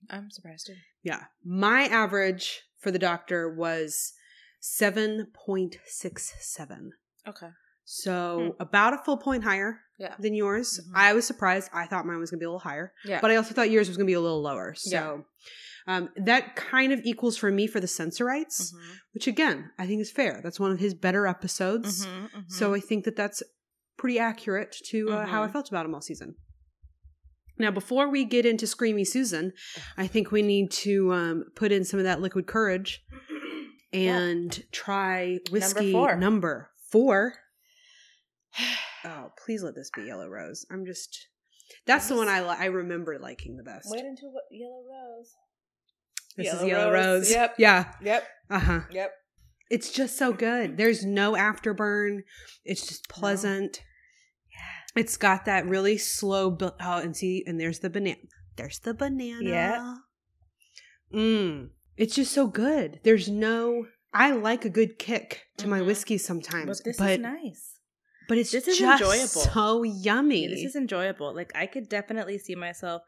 I'm surprised too. Yeah. My average for the doctor was 7.67. Okay. So about a full point higher Yeah. than yours. Mhm. I was surprised. I thought mine was going to be a little higher. Yeah. But I also thought yours was going to be a little lower. So Yeah. Um, that kind of equals for me for the Sensorites, Mhm, which again, I think is fair. That's one of his better episodes. mhm, mhm. So I think that that's pretty accurate to uh, how I Mhm. felt about him all season. Now, before we get into Screamy Susan, I think we need to um, put in some of that liquid courage and try whiskey four. number four. Oh, please let this be Yellow Rose. I'm just. That's the one I li- I remember liking the best. Wait until what Yellow Rose. This is Yellow Yellow Rose. Rose. Yep. Yeah. Yep. Uh huh. Yep. It's just so good. There's no afterburn. It's just pleasant. Yeah. It's got that really slow build. Oh, and see, and there's the banana. There's the banana. Yeah. Mmm. It's just so good. There's no. I like a good kick to my Mhm. whiskey sometimes, But this but is nice. but it's this is just enjoyable. so yummy. Yeah, this is enjoyable. Like I could definitely see myself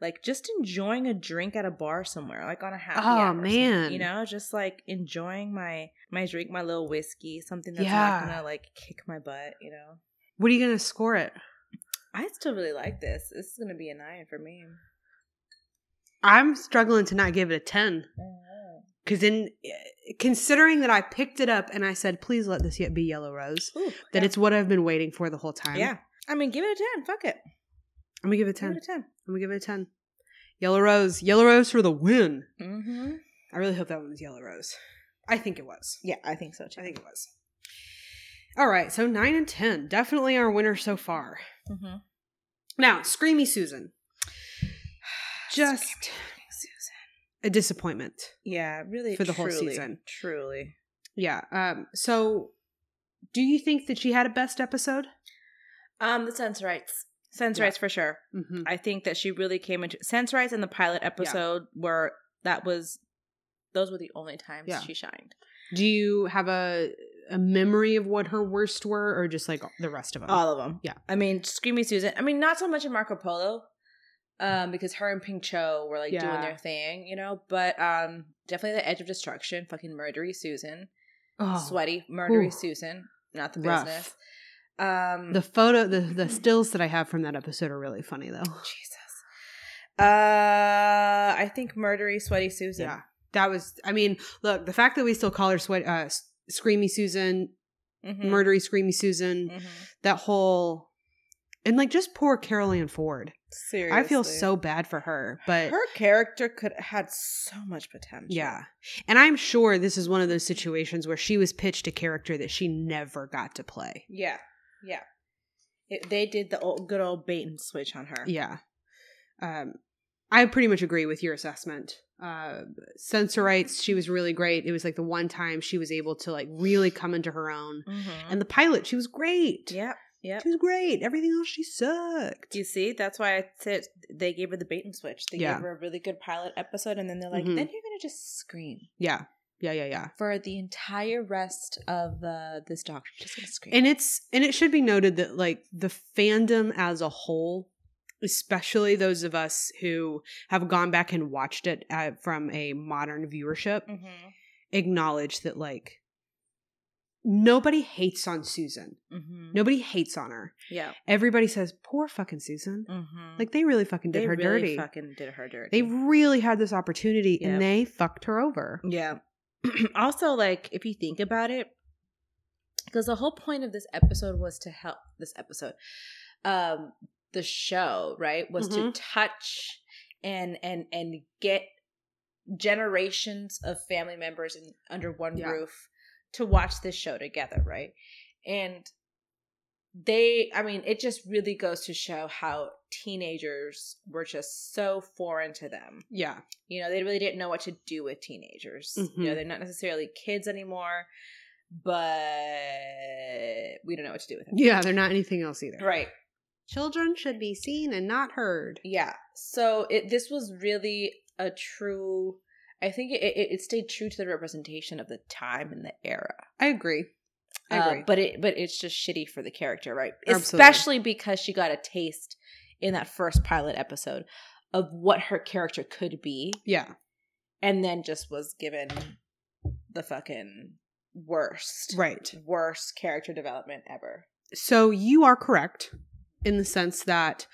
like just enjoying a drink at a bar somewhere, like on a happy Oh, man. you know, just like enjoying my my drink, my little whiskey, something that's Yeah. not gonna like kick my butt, you know. what are you gonna score it? I still really like this. This is gonna be a nine for me. I'm struggling to not give it a ten. Because in considering that I picked it up and I said, please let this yet be Yellow Rose, Ooh, that yeah. it's what I've been waiting for the whole time. yeah. I mean, give it a ten. Fuck it. I'm gonna give it a Give ten. it a ten. I'm gonna give it a ten. Yellow Rose, Yellow Rose for the win. Mm-hmm. I really hope that one was Yellow Rose. I think it was. Yeah, I think so too. I think it was. All right, so nine and ten, definitely our winner so far. Mm-hmm. Now, Screamy Susan, just Susan. a disappointment. Yeah, really For the whole season. Truly. Yeah. Um. So, do you think that she had a best episode? Um, the Sensorites. Sense Yeah. rights for sure. Mm-hmm. I think that she really came into Sensorites in the pilot episode where that was those were the only times Yeah. she shined. Do you have a a memory of what her worst were, or just like the rest of them? All of them. Yeah. I mean, Screamy Susan. I mean, not so much in Marco Polo, um, because her and Ping Cho were like doing their thing, you know. But um, definitely the Edge of Destruction, fucking murdery Susan, oh, sweaty murdery Ooh. Susan, not the Rough. business. Um, the photo, the the stills that I have from that episode are really funny though. Jesus. Uh, I think murdery sweaty Susan. Yeah, that was. I mean, look, the fact that we still call her sweat, uh, Screamy Susan, Mhm. murdery, screamy Susan, Mhm. that whole, and like just poor Carole Ann Ford. Seriously. I feel so bad for her, but her character could had so much potential. yeah. And I'm sure this is one of those situations where she was pitched a character that she never got to play. Yeah. Yeah. It, they did the old, good old bait and switch on her. Yeah. Um, I pretty much agree with your assessment. Uh, Sensorites, she was really great. It was like the one time she was able to like really come into her own. Mm-hmm. And the pilot, she was great. yep. Yep. She was great. Everything else, she sucked. You see, that's why I said they gave her the bait and switch. They Yeah. gave her a really good pilot episode, and then they're like, Mhm. then you're gonna just scream Yeah. Yeah, yeah, yeah. for the entire rest of uh, this doctor. Just gonna scream. And it's and it should be noted that like the fandom as a whole, especially those of us who have gone back and watched it uh, from a modern viewership, mm-hmm. acknowledge that like nobody hates on Susan. Mm-hmm. Nobody hates on her. Yeah. Everybody says, "Poor fucking Susan." Mm-hmm. Like they really fucking did they her really dirty. Fucking did her dirty. they really had this opportunity Yep. and they fucked her over. Yeah. also, like, if you think about it, because the whole point of this episode was to help this episode, um, the show, right, was to Mhm. touch and and and get generations of family members in under one Yeah. roof to watch this show together, right? And they i mean it just really goes to show how teenagers were just so foreign to them Yeah. you know they really didn't know what to do with teenagers you Mhm. know they're not necessarily kids anymore but we don't know what to do with them Yeah, they're not anything else either. right Children should be seen and not heard. yeah so it this was really a true i think it, it, it stayed true to the representation of the time and the era I agree. Uh, but it but it's just shitty for the character right Absolutely. especially because she got a taste in that first pilot episode of what her character could be yeah. and then just was given the fucking worst Right. worst character development ever So you are correct in the sense that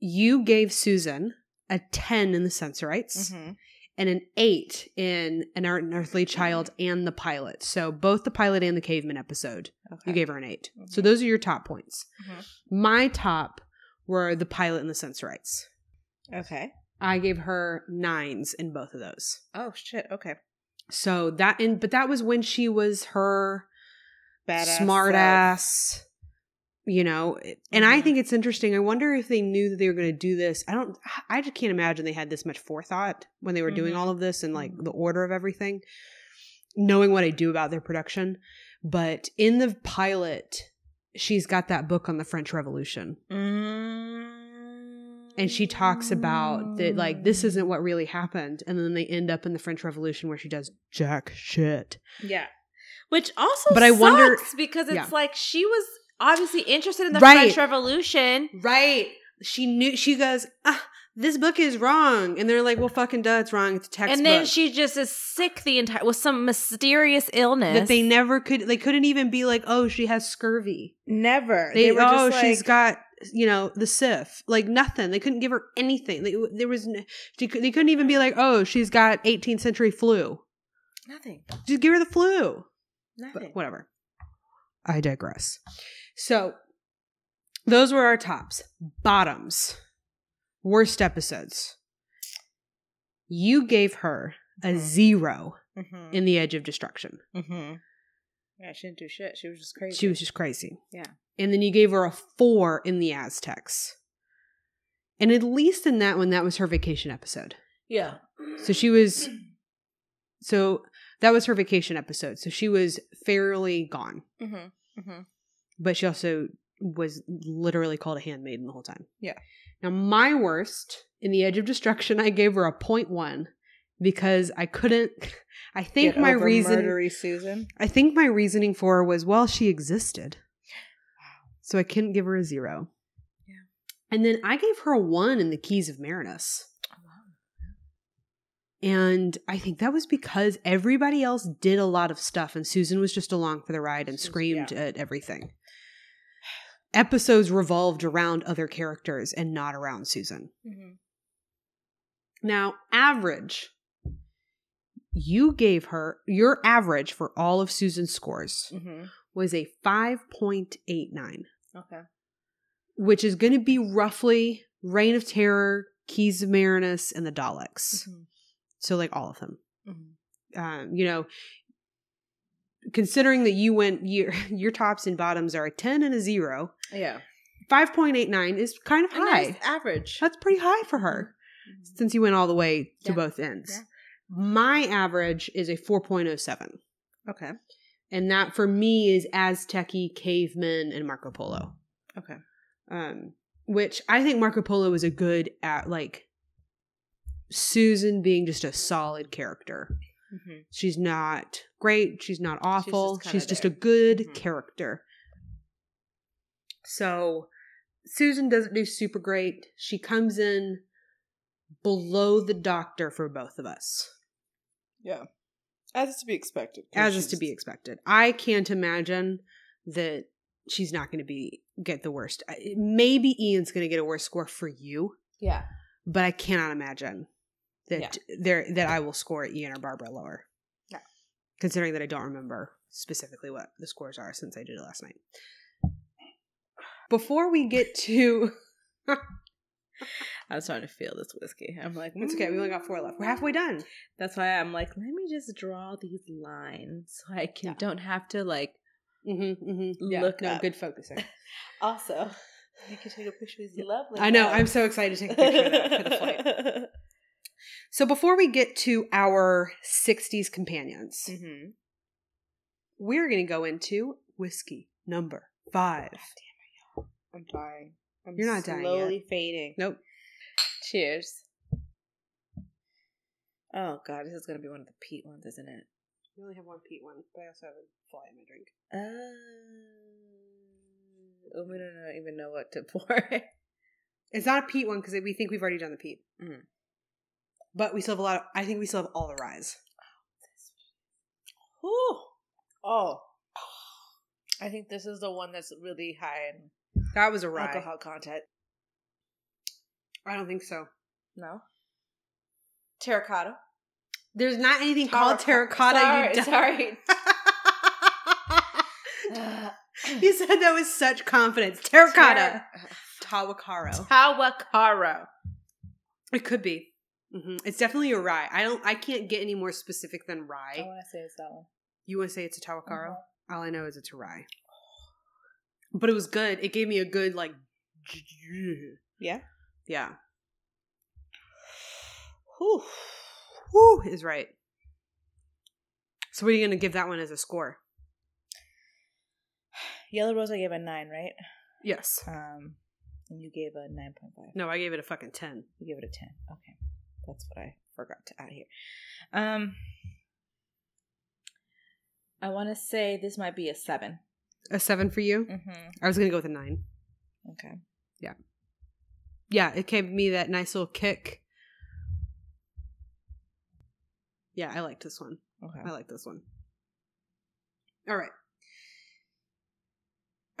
you gave Susan a 10 in the Sensorites Mm-hmm. And an 8 in An Unearthly Child and the pilot. So both the pilot and the caveman episode, okay. you gave her an 8. So Mhm. those are your top points. Mhm. My top were the pilot and the Sensorites. okay I gave her nines in both of those. oh shit okay So that in but that was when she was her Badass smart self. ass you know and i Mhm. think it's interesting i wonder if they knew that they were going to do this i don't i just can't imagine they had this much forethought when they were doing Mhm. all of this and like Mhm. the order of everything knowing what i do about their production but in the pilot she's got that book on the french revolution and she talks about that like this isn't what really happened and then they end up in the french revolution where she does jack shit yeah which also But I wonder- because it's yeah. like she was obviously interested in the Right. french revolution Right. She knew she goes, ah, this book is wrong. And they're like, well fucking duh, it's wrong. It's a textbook. and then she just is sick the entire with some mysterious illness that they never could they couldn't even be like, oh, she has scurvy. never They, were oh, just she's like- got you know the sif like nothing they couldn't give her anything they, there was n- she, could- they couldn't even be like oh she's got 18th century flu nothing just give her the flu nothing but whatever i digress so those were our tops bottoms worst episodes you gave her a Mhm. zero mm-hmm. in the edge of destruction mm-hmm. yeah she didn't do shit she was just crazy she was just crazy Yeah. and then you gave her a four in the aztecs and at least in that one that was her vacation episode yeah so she was so that was her vacation episode so she was fairly gone mm-hmm. Mm-hmm. But she also was literally called a handmaiden the whole time. Yeah. Now my worst in the edge of destruction, I gave her a point one because I couldn't. I think my reason. Susan. I think my reasoning for her was well, she existed, so I couldn't give her a zero. Yeah. And then I gave her a one in the Keys of Marinus. And I think that was because everybody else did a lot of stuff, and Susan was just along for the ride and Susan- screamed yeah. at everything. Episodes revolved around other characters and not around Susan. Mm-hmm. Now, average. You gave her your average for all of Susan's scores Mm-hmm. was a 5.89, Okay. which is going to be roughly Reign of Terror, Keys of Marinus, and the Daleks. Mhm. So, like all of them. Mhm. Um, you know, considering that you went, your, your tops and bottoms are a 10 and a 0, Yeah. 5.89 is kind of high. nice average. That's pretty high for her Mhm. since you went all the way to Yeah. both ends. Yeah. My average is a 4.07. Okay. And that for me is Azteci, Caveman, and Marco Polo. Okay. Um, which I think Marco Polo is a good at like Susan being just a solid character. Mhm. She's not great. She's not awful. kinda She's just, a good Mhm. character. So Susan doesn't do super great. She comes in below the doctor for both of us, Yeah. As is to be expected. as is to be expected. I can't imagine that she's not going to be get the worst. Maybe Ian's going to get a worse score for you, Yeah. but I cannot imagine that there that I will score Ian or Barbara lower. No. Considering that I don't remember specifically what the scores are since I did it last night. Before we get to I was trying to feel this whiskey. I'm like, It's okay, we only got four left. We're halfway done. That's why I'm like, let me just draw these lines so I can Yeah. don't have to like. Mm-hmm, mm-hmm. Yeah, Look no, up. good focusing. Also, you can take a picture of these lovely. I know, I'm so excited to take a picture of that for the flight. So before we get to our 60s companions, hmm we're going to go into whiskey number five. I'm dying. I'm You're not dying yet. Slowly fading. Nope. Cheers. Oh god, this is gonna be one of the peat ones, isn't it? We only have one peat one, but I also have a fly in my drink. Uh, oh, we don't even know what to pour. It's not a peat one because we think we've already done the peat. Mm. But we still have a lot of, I think we still have all the. Whew. Oh, I think this is the one that's really high in That was a rye. alcohol content. I don't think so. No. Terracotta. There's not anything called terracotta. Sorry, you sorry. you said that with such confidence. Terracotta. Tahwahkaro. Tahwahkaro. It could be. Hmm It's definitely a rye. I don't. I can't get any more specific than rye. I want to say it's that one. You want to say it's a Tahwahkaro? Uh-huh. All I know is it's a rye. But it was good. It gave me a good like. Yeah. Yeah. Whew. Woo is right. So what are you going to give that one as a score? Yellow Rose, I gave a nine, right? Yes. Um, and you gave a nine point five. No, I gave it a fucking ten. You gave it a ten. Okay, that's what I forgot to add here. Um, I want to say this might be a seven. A seven for you. Mm-hmm. I was going to go with a nine. Okay. Yeah, Yeah, it gave me that nice little kick. Yeah, I liked this one. Okay. I like this one. All right.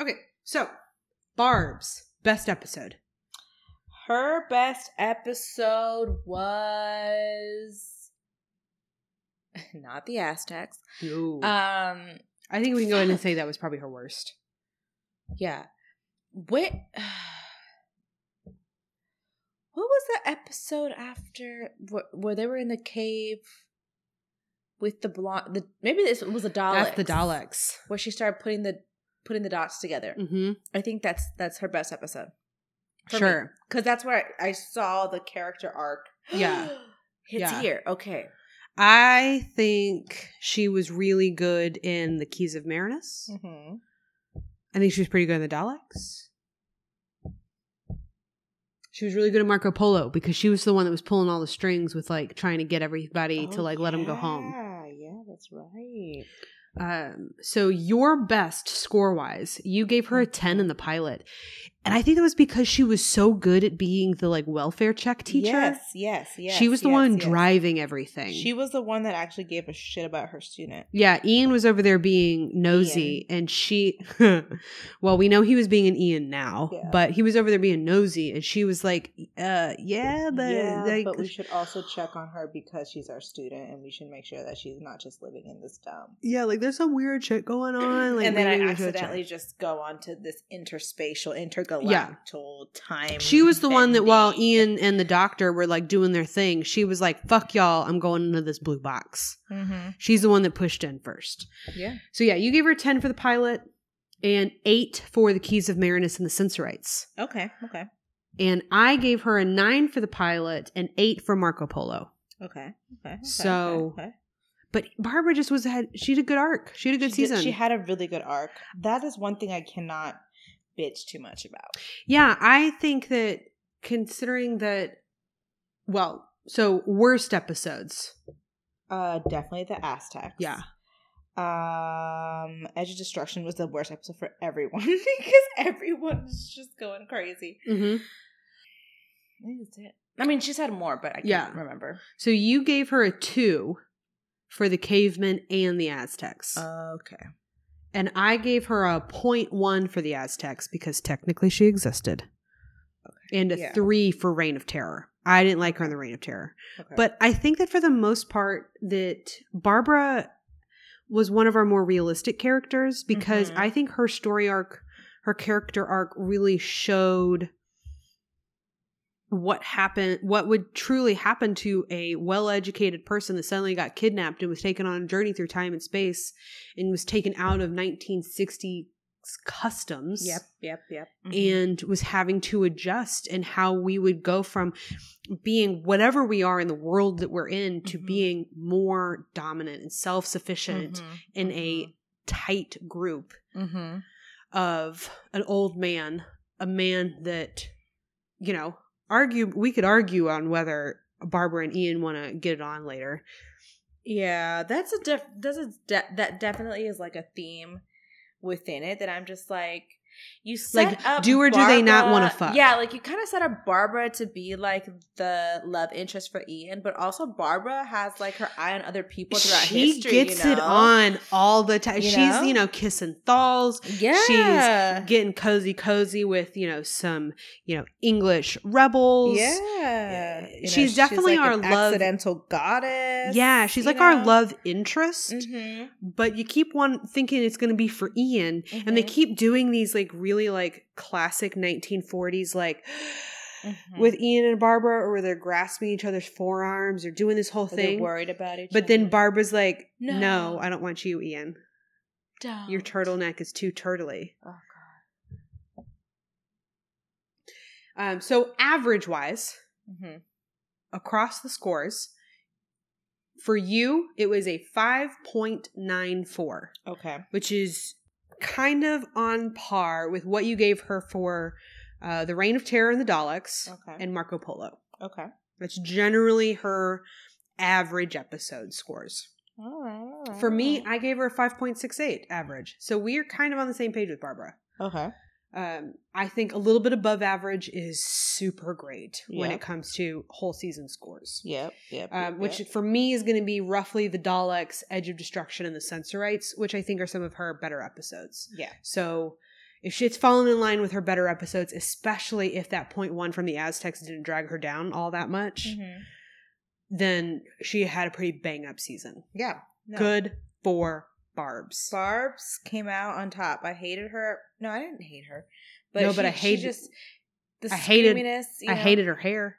Okay, so Barb's best episode. Her best episode was not the Aztecs. No. Um, I think we can go ahead and say that was probably her worst. yeah. What? What was the episode after where, where they were in the cave with the blonde? The maybe this was the Daleks. That's the Daleks. where she started putting the putting the dots together. Mm-hmm. I think that's that's her best episode. Sure. because that's where I, I saw the character arc. Yeah. it's Yeah. here. Okay, I think she was really good in the Keys of Marinus. mm-hmm. I think she was pretty good in the Daleks. She was really good at Marco Polo because she was the one that was pulling all the strings with like trying to get everybody to like let them go home. Yeah, yeah, that's right. Um, so your best score wise, you gave her a 10 in the pilot. And I think that was because she was so good at being the like welfare check teacher. Yes, yes, yes. she was the yes, one yes. driving everything. She was the one that actually gave a shit about her student. yeah, Ian was over there being nosy, and she, well, we know he was being an Ian now, Yeah. but he was over there being nosy, and she was like, uh, yeah, but, yeah, like, but we should also check on her because she's our student, and we should make sure that she's not just living in this dump. yeah, like there's some weird shit going on. Like, and then I we should check. accidentally just go on to this interspatial, intergalactic time. She was the one that while. Ian and the doctor were like doing their thing, she was like, fuck y'all, I'm going into this blue box. Mhm. She's the one that pushed in first. Yeah. So yeah, you gave her 10 for the pilot and 8 for the keys of Marinus and the sensorites. Okay. Okay. And I gave her a 9 for the pilot and 8 for Marco Polo. Okay. Okay. okay, So, okay, okay. But Barbara just was ahead. She had a good arc. She had a good she did- season. she had a really good arc. That is one thing I cannot bitch too much about. yeah, I think that considering that, well, so worst episodes. Uh, definitely the Aztecs. Yeah. Um, Edge of Destruction was the worst episode for everyone because everyone was just going crazy. Mm-hmm. I think that's it. I mean, she's had more, but I can't Yeah. remember. So you gave her a 2 for the cavemen and the Aztecs. Okay. And I gave her a 0.1 for the Aztecs because technically she existed. And a Yeah. 3 for Reign of Terror. I didn't like her in the Reign of Terror. okay. But I think that for the most part that Barbara was one of our more realistic characters because Mhm. I think her story arc, her character arc really showed what happened what would truly happen to a well-educated person that suddenly got kidnapped and was taken on a journey through time and space and was taken out of 1960s customs Yep. Yep. Yep. Mhm. and was having to adjust and how we would go from being whatever we are in the world that we're in to Mhm. being more dominant and self-sufficient Mhm. in a tight group Mhm. of an old man a man that you know argue we could argue on whether barbara and ian want to get it on later. Yeah, that's a def- that's a de- that definitely is like a theme within it that I'm just like you set Like, up do or do they not wanna fuck? Yeah, like you kind of set up Barbara to be like the love interest for Ian, but also Barbara has like her eye on other people throughout she history. gets you it know? on all the time You she's know? you know kissing Thals Yeah, She's getting cozy cozy with you know some you know english rebels yeah. You know, she's definitely like our an love- accidental goddess. yeah she's like our love interest Mhm, but you keep one thinking it's going to be for ian and they mhm, keep doing these like really like classic 1940s like mhm. with ian and barbara or where they're grasping each other's forearms or doing this whole Or they're thing worried about each but other. then barbara's like no. No. i don't want you ian your Don't. turtleneck is too turtly Oh god. um so average wise hmm across the scores. For you, it was a 5.94, Okay. which is kind of on par with what you gave her for uh, The Reign of Terror and the Daleks Okay. and Marco Polo. Okay. That's generally her average episode scores. All right. All right. For me. I gave her a 5.68 average. So we are kind of on the same page with Barbara. okay. Um, I think a little bit above average is super great when it comes to whole season scores. Yep. Yep. um, yep, which yep. for me is going to be roughly the Daleks, Edge of Destruction, and the Sensorites, which I think are some of her better episodes. yeah. So if she's fallen in line with her better episodes, especially if that point one from the Aztecs didn't drag her down all that much, Mhm. then she had a pretty bang up season. Yeah. No. Good for Barb's. Barb's came out on top. I hated her. No, I didn't hate her. But No, but I hated- she just the I hated- I know? hated her hair.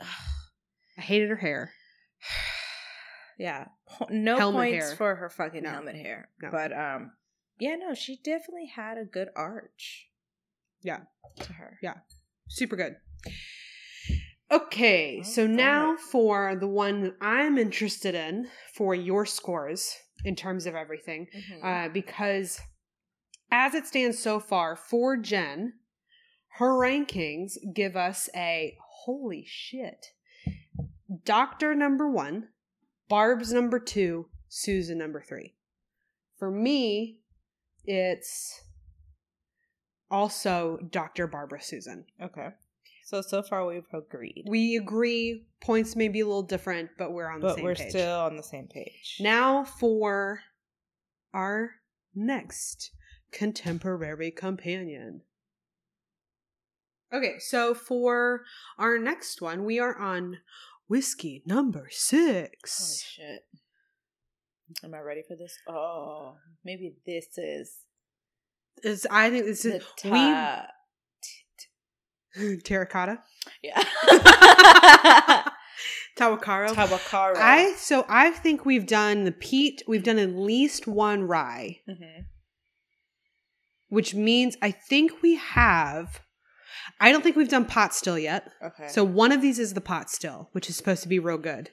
I hated her hair. yeah. No Helmet points hair. for her fucking No. helmet hair. No. But um yeah, no, she definitely had a good arch. Yeah. To her. Yeah. Super good. Okay, so Alright. now for the one that I'm interested in for your scores in terms of everything, Mhm. uh, because as it stands so far for Jen, her rankings give us a holy shit. Doctor number one, Barb's number two, Susan number three. For me, it's also Dr. Barbara Susan. Okay. So so far we've agreed. We agree points may be a little different, but we're on the but same we're page. still on the same page. Now for our next contemporary companion. Okay, so for our next one, we are on whiskey number Oh six. shit. Am I ready for this? Oh, maybe this is Is I think this is we terracotta Yeah. Tahwahkaro. Tabakara. I so I think we've done the peat. We've done at least one rye. Mhm. which means I think we have. I don't think we've done pot still yet. Okay. So one of these is the pot still, which is supposed to be real good.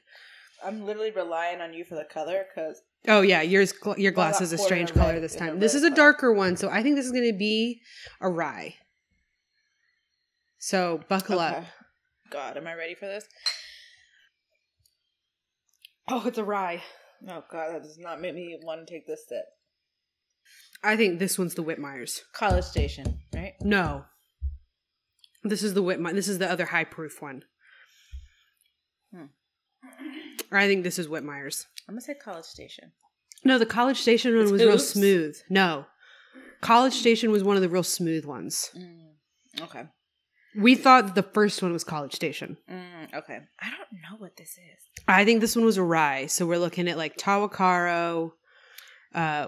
I'm literally relying on you for the color because Oh yeah, yours gl- your glass is a strange color this time. This is a darker one, so I think this is going to be a rye. So buckle up. God, am I ready for this? Oh, it's a rye. Oh God, that does not make me want to take this sip. I think this one's the Whitmeyer's. College Station, right? No, this is the Whitmeyer. This is the other high proof one. Hmm. Or I think this is Whitmeyer's. I'm gonna say College Station. No, the College Station one It's was real smooth. No. College Station was one of the real smooth ones. Mm, okay. We thought the first one was College Station. Mm, okay. I don't know what this is. I think this one was a rye. So we're looking at like Tahwahkaro, uh.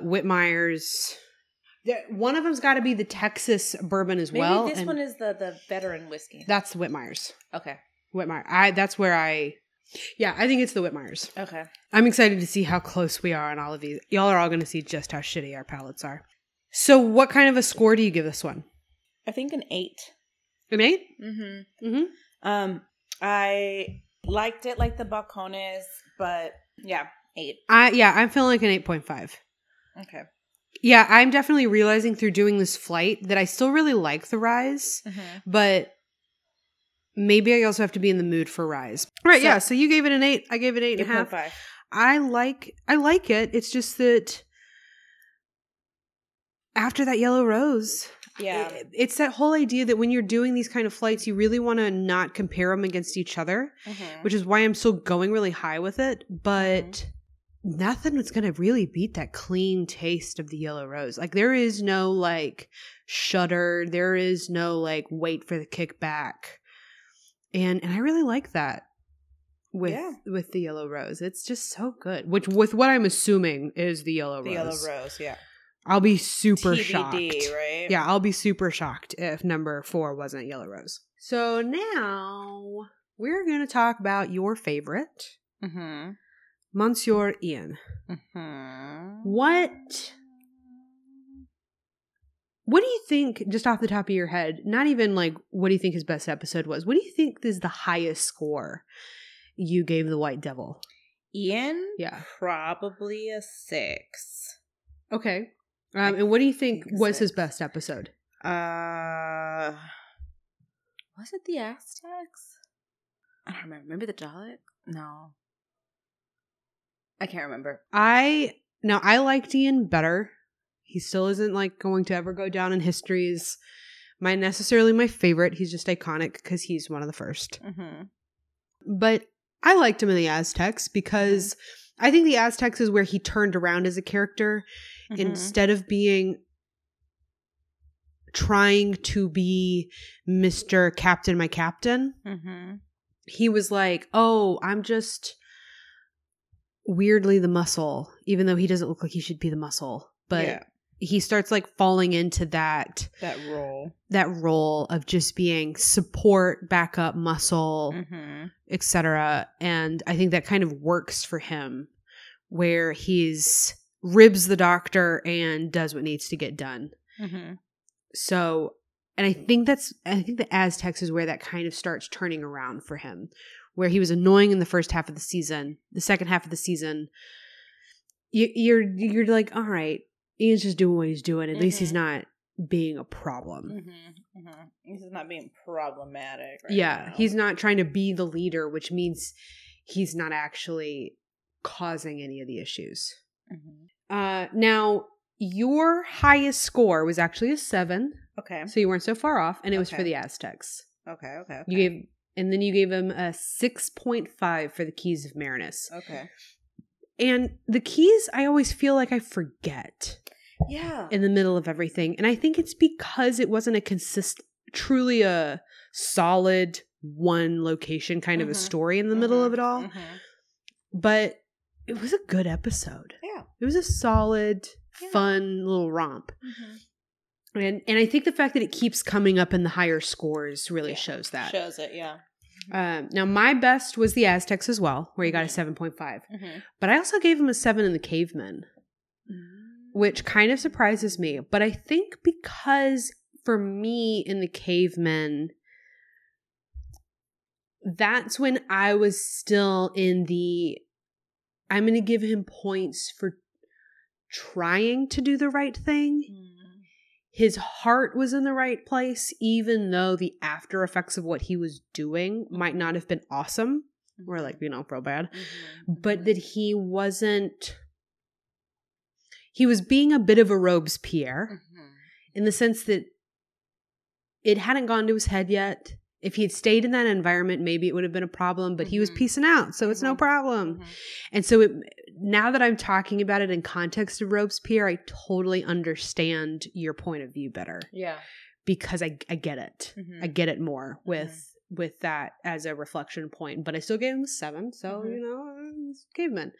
There- One of them's got to be the Texas bourbon as Maybe well. this one is the the veteran whiskey. That's the Whitmeyer's. okay. Whitmeyer. I that's where I Yeah, I think it's the Whitmeyer's. Okay. I'm excited to see how close we are on all of these. Y'all are all going to see just how shitty our palates are. So, what kind of a score do you give this one? I think an eight. Eight? Mm-hmm. Mm-hmm. Um, I liked it like the balcones, but yeah, eight. I yeah, I'm feeling like an eight point five. Okay. Yeah, I'm definitely realizing through doing this flight that I still really like the ryes, Mm-hmm. but maybe I also have to be in the mood for ryes. Right? So- yeah. So you gave it an eight. I gave it eight and a half. five. I like I like it. It's just that after that yellow rose, Yeah. it- it's that whole idea that when you're doing these kind of flights, you really want to not compare them against each other, Mhm. which is why I'm still going really high with it. But nothing was going to really beat that clean taste of the yellow rose. Like there is no like shudder, there is no like wait for the kickback, and and I really like that with Yeah. with the yellow rose. It's just so good. Which with what I'm assuming is the yellow the rose. The yellow rose. Yeah. I'll be super TBD, shocked. right? Yeah, I'll be super shocked if number four wasn't Yellow Rose. So now we're going to talk about your favorite, Mm-hmm. Monsieur Ian. Mm-hmm. What? What do you think, just off the top of your head, not even like what do you think his best episode was? What do you think is the highest score you gave the White Devil? Ian. Yeah. Probably a six. Okay. Um, and what do you think think was his best episode? Uh, was it the Aztecs? I don't remember. Maybe the Dalek. No, I can't remember. I now I liked Ian better. He still isn't like going to ever go down in history as my necessarily my favorite. He's just iconic because he's one of the first. Mm-hmm. But I liked him in the Aztecs because I think the Aztecs is where he turned around as a character Mm-hmm. instead of being trying to be Mr. Captain my captain. Mm-hmm. he was like, "Oh, I'm just weirdly the muscle, even though he doesn't look like he should be the muscle." But yeah, he starts like falling into that that role. that role of just being support, backup, muscle, Mm-hmm. etc. And I think that kind of works for him, where he's ribs the doctor and does what needs to get done. Mm-hmm. So, and I think that's, I think the Aztecs is where that kind of starts turning around for him, where he was annoying in the first half of the season. The second half of the season, you, you're you're like, all right, Ian's just doing what he's doing. At least he's Mhm. not being a problem. Mm-hmm. Mm-hmm. Is not being problematic. Right yeah, now. he's not trying to be the leader, which means he's not actually causing any of the issues. Mhm. Uh, now, your highest score was actually a seven. Okay. So you weren't so far off, and it was for the Aztecs. Okay. Okay. You gave, and then you gave them a six point five for the Keys of Marinus. Okay. And the keys, I always feel like I forget Yeah. in the middle of everything, and I think it's because it wasn't a consist, truly a solid one location kind of a Mhm. story in the middle of it all. Mhm. But it was a good episode. It was a solid, Yeah. fun little romp. Mhm. And and I think the fact that it keeps coming up in the higher scores really Yeah. shows that. Shows it. Yeah. Um, now my best was the Aztecs as well, where you got a Mhm. seven point five. Mm-hmm. But I also gave him a seven in the Cavemen, which kind of surprises me. But I think because for me in the Cavemen, that's when I was still in the I'm going to give him points for trying to do the right thing. Mm-hmm. His heart was in the right place, even though the after effects of what he was doing might not have been awesome or like, you know, real bad. Mm-hmm. But that he wasn't. He was being a bit of a Robespierre Mm-hmm. in the sense that it hadn't gone to his head yet. If he had stayed in that environment, maybe it would have been a problem, but he was Mhm. piecing out, so it's no Mhm. problem. And so it, now that I'm talking about it in context of Robespierre, I totally understand your point of view better Yeah. because I, I get it. Mhm. I get it more with with that as a reflection point. But I still gave him a seven, so Mhm. you know, caveman.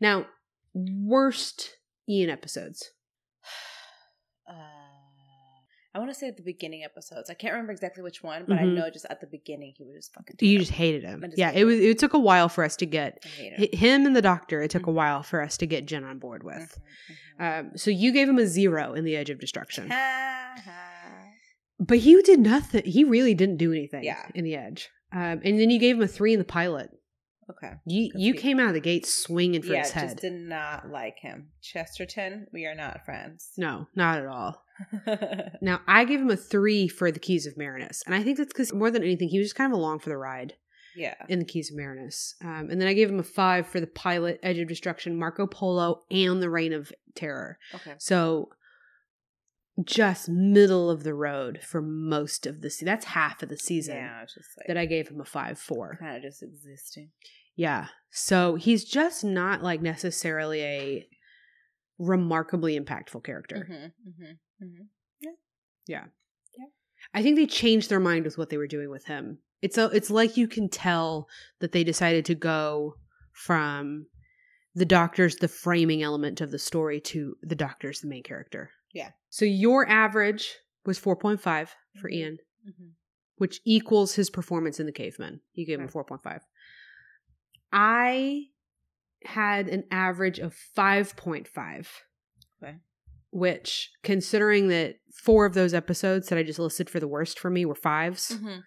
Now, worst Ian episodes. Uh, I want to say at the beginning episodes. I can't remember exactly which one, but I Mhm. know just at the beginning he was just fucking. You just hated him. Just Yeah, hated it was. It took a while for us to get I him. him and the doctor. It took a Mhm. while for us to get Jen on board with. Mhm, mhm. Um, so you gave him a zero in the Edge of Destruction. Ha. But he did nothing. He really didn't do anything Yeah. in the edge. Um, and then you gave him a three in the pilot. Okay. You Good you you. came out of the gate swinging for yeah, his head. just did not like him. Chesterton, we are not friends. no, not at all. Now I gave him a three for the Keys of Marinus, and I think that's because more than anything, he was just kind of along for the ride yeah. in the Keys of Marinus. Um, and then I gave him a five for the pilot, Edge of Destruction, Marco Polo, and the Reign of Terror. Okay. So just middle of the road for most of the season. That's half of the season Yeah, just like that I gave him a five for. kind of just existing. Yeah. So he's just not like necessarily a remarkably impactful character. Mm-hmm, mm-hmm, mm-hmm. I think they changed their mind with what they were doing with him. It's a, it's like you can tell that they decided to go from the doctor's the framing element of the story to the doctor's the main character. Yeah. So your average was 4.5 for Mhm. Ian, Mm-hmm. which equals his performance in the caveman. You gave him 4.5. I had an average of 5.5. Okay. Which, considering that four of those episodes that I just listed for the worst for me were 5s Mm-hmm.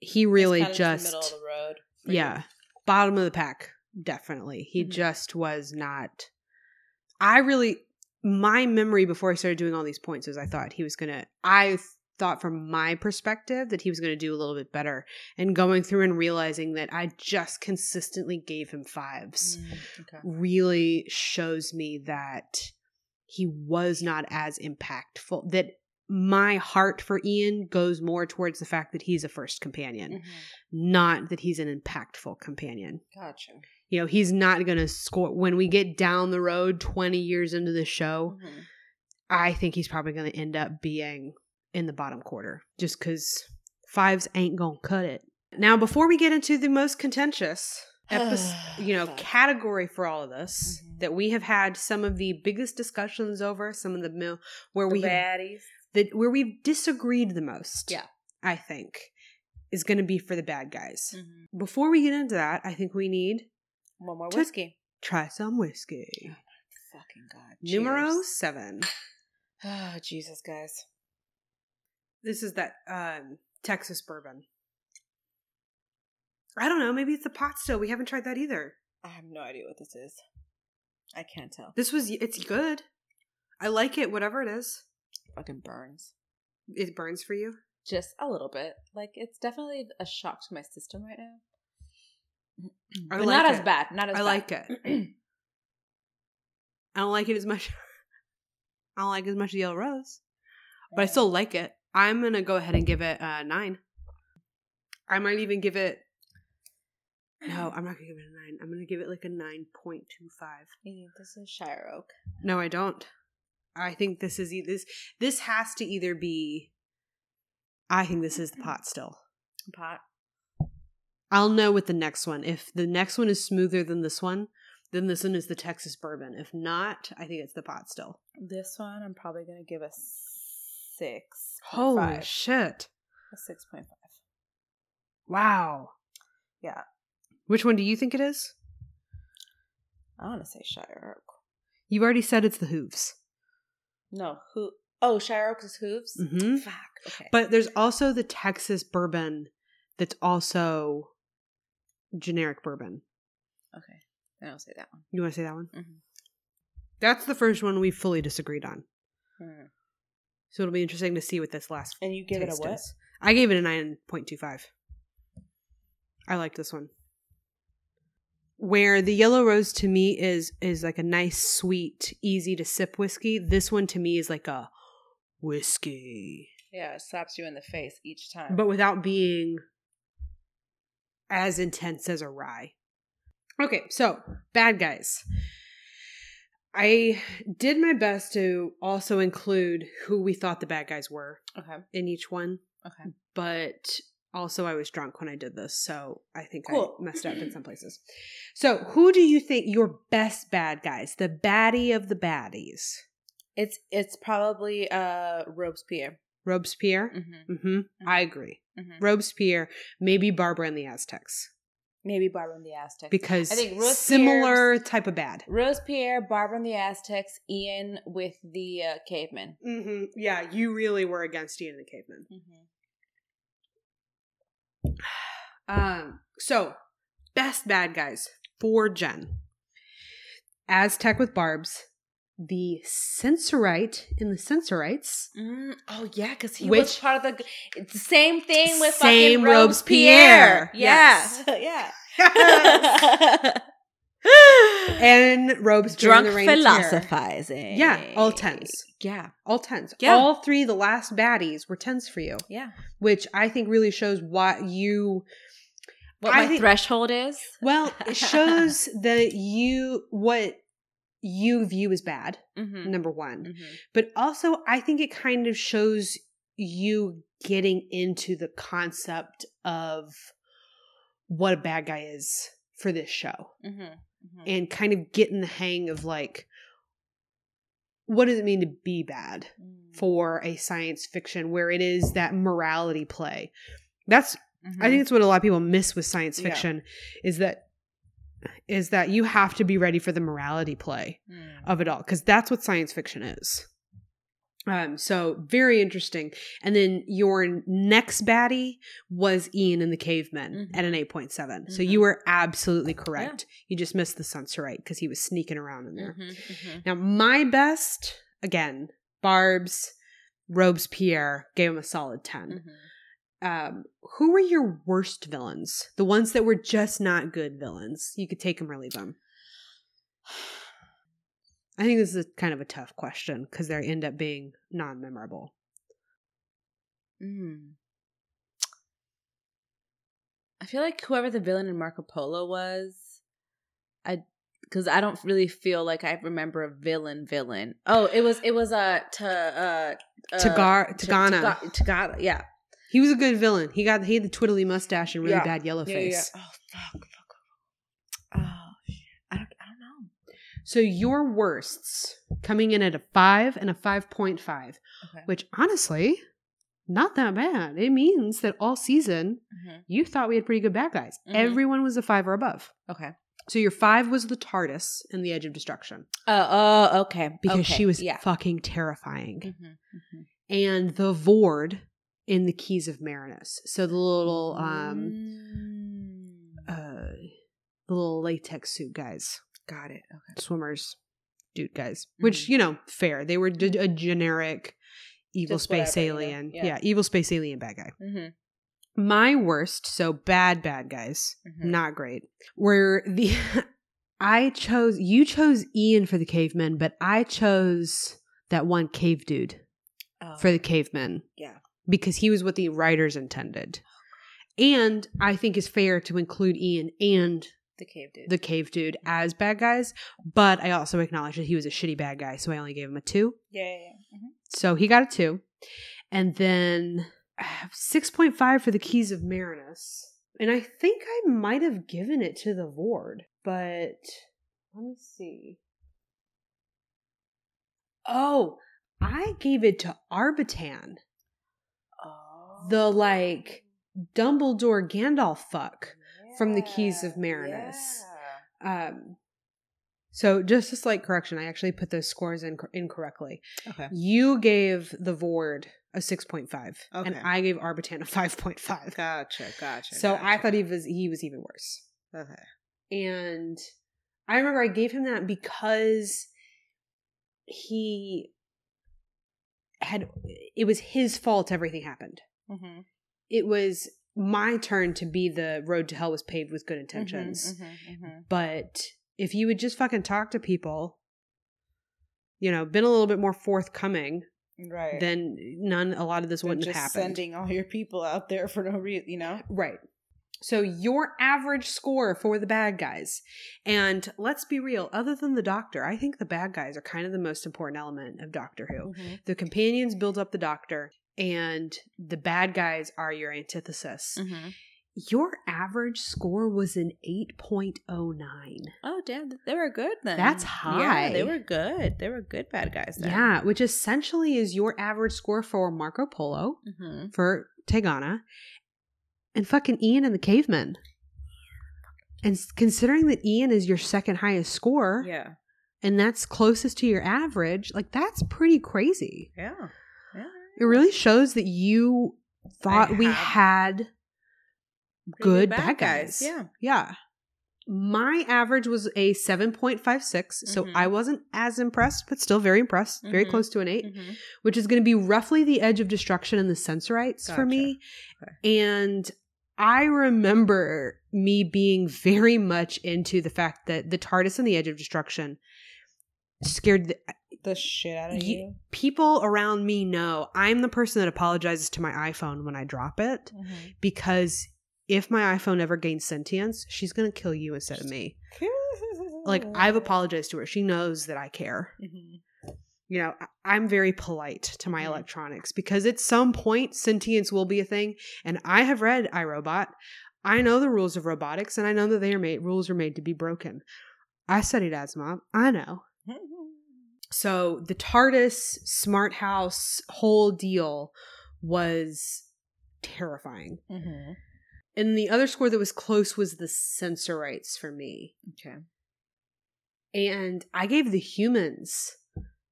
he really kind of just, the middle of the road. for you. yeah, bottom of the pack, definitely. He Mhm. just was not. I really, my memory before I started doing all these points was I thought he was gonna. I thought from my perspective that he was gonna do a little bit better, and going through and realizing that I just consistently gave him fives Mm, okay. really shows me that he was not as impactful. That my heart for Ian goes more towards the fact that he's a first companion, Mhm. not that he's an impactful companion. Gotcha. You know, he's not going to score when we get down the road 20 years into the show. Mhm. I think he's probably going to end up being in the bottom quarter just because fives ain't to cut it. Now, before we get into the most contentious episode, you know, category for all of this Mhm. that we have had some of the biggest discussions over, some of the where The we baddies. that where we've disagreed the most. Yeah. I think is going to be for the bad guys. Mhm. Before we get into that, I think we need One more whiskey. try some whiskey. Fucking god. Numero Cheers. seven. Oh, Jesus, guys. This is that um, Texas bourbon. I don't know. Maybe it's the pot still. We haven't tried that either. I have no idea what this is. I can't tell. This was. It's good. I like it. Whatever it is, fucking burns. it burns for you. Just a little bit. Like it's definitely a shock to my system right now. I but like not as bad. Not as I bad. like it. I don't like it as much. I don't like as much as Yellow Rose, but I still like it. I'm gonna go ahead and give it a nine. I might even give it. No, I'm not gonna give it a nine. I'm gonna give it like a nine point two five. This is Shire Oak. No, I don't. I think this is this. This has to either be. I think this is the mm-hmm. pot still. Pot. I'll know with the next one. If the next one is smoother than this one, then this one is the Texas bourbon. If not, I think it's the pot still. This one, I'm probably gonna give a six. Holy five. shit! A six point five. Wow. Yeah, Which one do you think it is? I want to say Shire Oak. You've already said it's the hooves. No, who? Oh, Shire Oak is hooves. Mhm. Fuck. Okay. But there's also the Texas bourbon that's also generic bourbon. okay, then I'll say that one. You want to say that one? Mhm. That's the first one we fully disagreed on. Mm. So it'll be interesting to see what this last And you give it a what? is. I gave it a 9.25. I like this one. Where the yellow rose to me is is like a nice sweet easy to sip whiskey, this one to me is like a whiskey. Yeah, it slaps you in the face each time. but without being as intense as a rye. Okay, so bad guys. I did my best to also include who we thought the bad guys were okay, in each one, okay. but also I was drunk when I did this, so I think Cool. I messed up in some places. So, who do you think your best bad guys, the baddie of the baddies? It's it's probably uh Robespierre. Robespierre? Mm-hmm. Mm-hmm. I agree. Mm-hmm. Robespierre, maybe Barbara and the Aztecs. Maybe Barbara and the Aztecs. because I think Robespierre's- similar type of bad. Robespierre, Barbara and the Aztecs, Ian with the uh, cavemen. Mm-hmm. Yeah, you really were against Ian the Caveman. Mm-hmm. Um, so best bad guys for Jen. Aztec with barbs, the Sensorite in the Sensorites, Mm, oh yeah, because he Which- was part of the. It's the same thing with Same fucking Robespierre. Robespierre. Yeah, yeah. and Robespierre Drunk and the Reign of philosophizing. Yeah, all tens. Yeah, All tens. Yeah. All three, the last baddies, were tens for you, yeah. which I think really shows what you What I my think- threshold is? Well, it shows that you what you view as bad, Mm-hmm. number one. Mm-hmm. But also I think it kind of shows you getting into the concept of what a bad guy is for this show Mm-hmm. and kind of getting the hang of like what does it mean to be bad for a science fiction where it is that morality play. That's I think it's what a lot of people miss with science Yeah. fiction is that is that you have to be ready for the morality play Mm-hmm. of it all because that's what science fiction is. Um, so very interesting. And then your next baddie was Ian and the Cavemen Mhm. at an eight point seven. So you were absolutely correct. You just missed the Sensorite because he was sneaking around in there. Mm-hmm. Now my best again, Barb's Robespierre gave him a solid 10 Mm-hmm. Um, who were your worst villains? The ones that were just not good villains. You could take them or leave them. I think this is a, kind of a tough question because they end up being non-memorable. Mm. I feel like whoever the villain in Marco Polo was, I because I don't really feel like I remember a villain villain. Oh, it was it was uh to uh, uh Tagar- Tegana. Taga- Tegana, yeah. He was a good villain. He got he had the twiddly mustache and really Yeah. bad yellow Yeah, yeah, face. yeah. Oh fuck, fuck. Oh shit. I don't I don't know. So your worsts coming in at a five and a five point five, Okay. which honestly, not that bad. It means that all season Mhm. you thought we had pretty good bad guys. Mhm. Everyone was a five or above. Okay. So your five was the TARDIS and the Edge of Destruction Oh, oh, okay. because Okay, she was yeah. fucking terrifying, Mm-hmm. and the Vord in the Keys of Marinus. So the little um Mm. uh the little latex suit guys, Got it. Okay. swimmers, dude guys, which Mhm. you know, fair. They were d- a generic evil Just space whatever, alien, Yeah. yeah, evil space alien bad guy. Mm-hmm. My worst, so bad bad guys, Mhm. not great. Were the I chose you chose Ian for the cavemen, but I chose that one cave dude Oh. for the cavemen. Yeah. Because he was what the writers intended. And I think it's fair to include Ian and The cave dude. the cave dude as bad guys, but I also acknowledge that he was a shitty bad guy, so I only gave him a two. yeah, yeah, yeah. Mhm. So he got a two. And then I have 6.5 for the Keys of Marinus. And I think I might have given it to the Vord, but let me see. Oh, I gave it to Arbitan. The like Dumbledore Gandalf fuck. from the Keys of Marinus. yeah. Um, so just a slight correction, I actually put those scores in incorrectly. Okay. You gave the Vord a 6.5 and I gave Arbitan a 5.5. Gotcha. Gotcha. So I thought he was he was even worse. Okay. And I remember I gave him that because he had it was his fault everything happened. Mm-hmm. It was my turn to be the road to hell was paved with good intentions. Mm-hmm. But if you would just fucking talk to people, you know, been a little bit more forthcoming, Right. then none a lot of this wouldn't just have happened. sending all your people out there for no reason, you know. Right. So your average score for the bad guys. And let's be real, other than the doctor, I think the bad guys are kind of the most important element of Doctor Who. The companions build up the doctor and the bad guys are your antithesis. Mm-hmm. Your average score was an 8.09. Oh, damn! They were good then. That's Yeah, high. they were good. They were good bad guys. Then. Yeah, which essentially is your average score for Marco Polo, Mm-hmm. for Tegana, and fucking Ian and the Cavemen. And considering that Ian is your second highest score, Yeah. and that's closest to your average, like that's pretty crazy. Yeah. It really shows that you thought we had good bad, guys. Yeah. Yeah. My average was a 7.56, so Mhm. I wasn't as impressed, but still very impressed. Very Mhm. close to an 8. Mm-hmm. which is going to be roughly the edge of destruction and the sensorites for me. Okay. And I remember me being very much into the fact that the TARDIS and the edge of destruction scared the, The shit out of you. people around me know I'm the person that apologizes to my iPhone when I drop it Mm-hmm. because if my iPhone ever gains sentience, she's going to kill you instead of me. Like I've apologized to her. She knows that I care. Mm-hmm. you know, I- I'm very polite to my Mhm. electronics because at some point sentience will be a thing. And I have read iRobot. I know the rules of robotics and I know that they are made rules are made to be broken. I studied Asimov. I know. So the TARDIS smart house whole deal was terrifying. Mm-hmm. And the other score that was close was the sensorites for me. Okay. And I gave the humans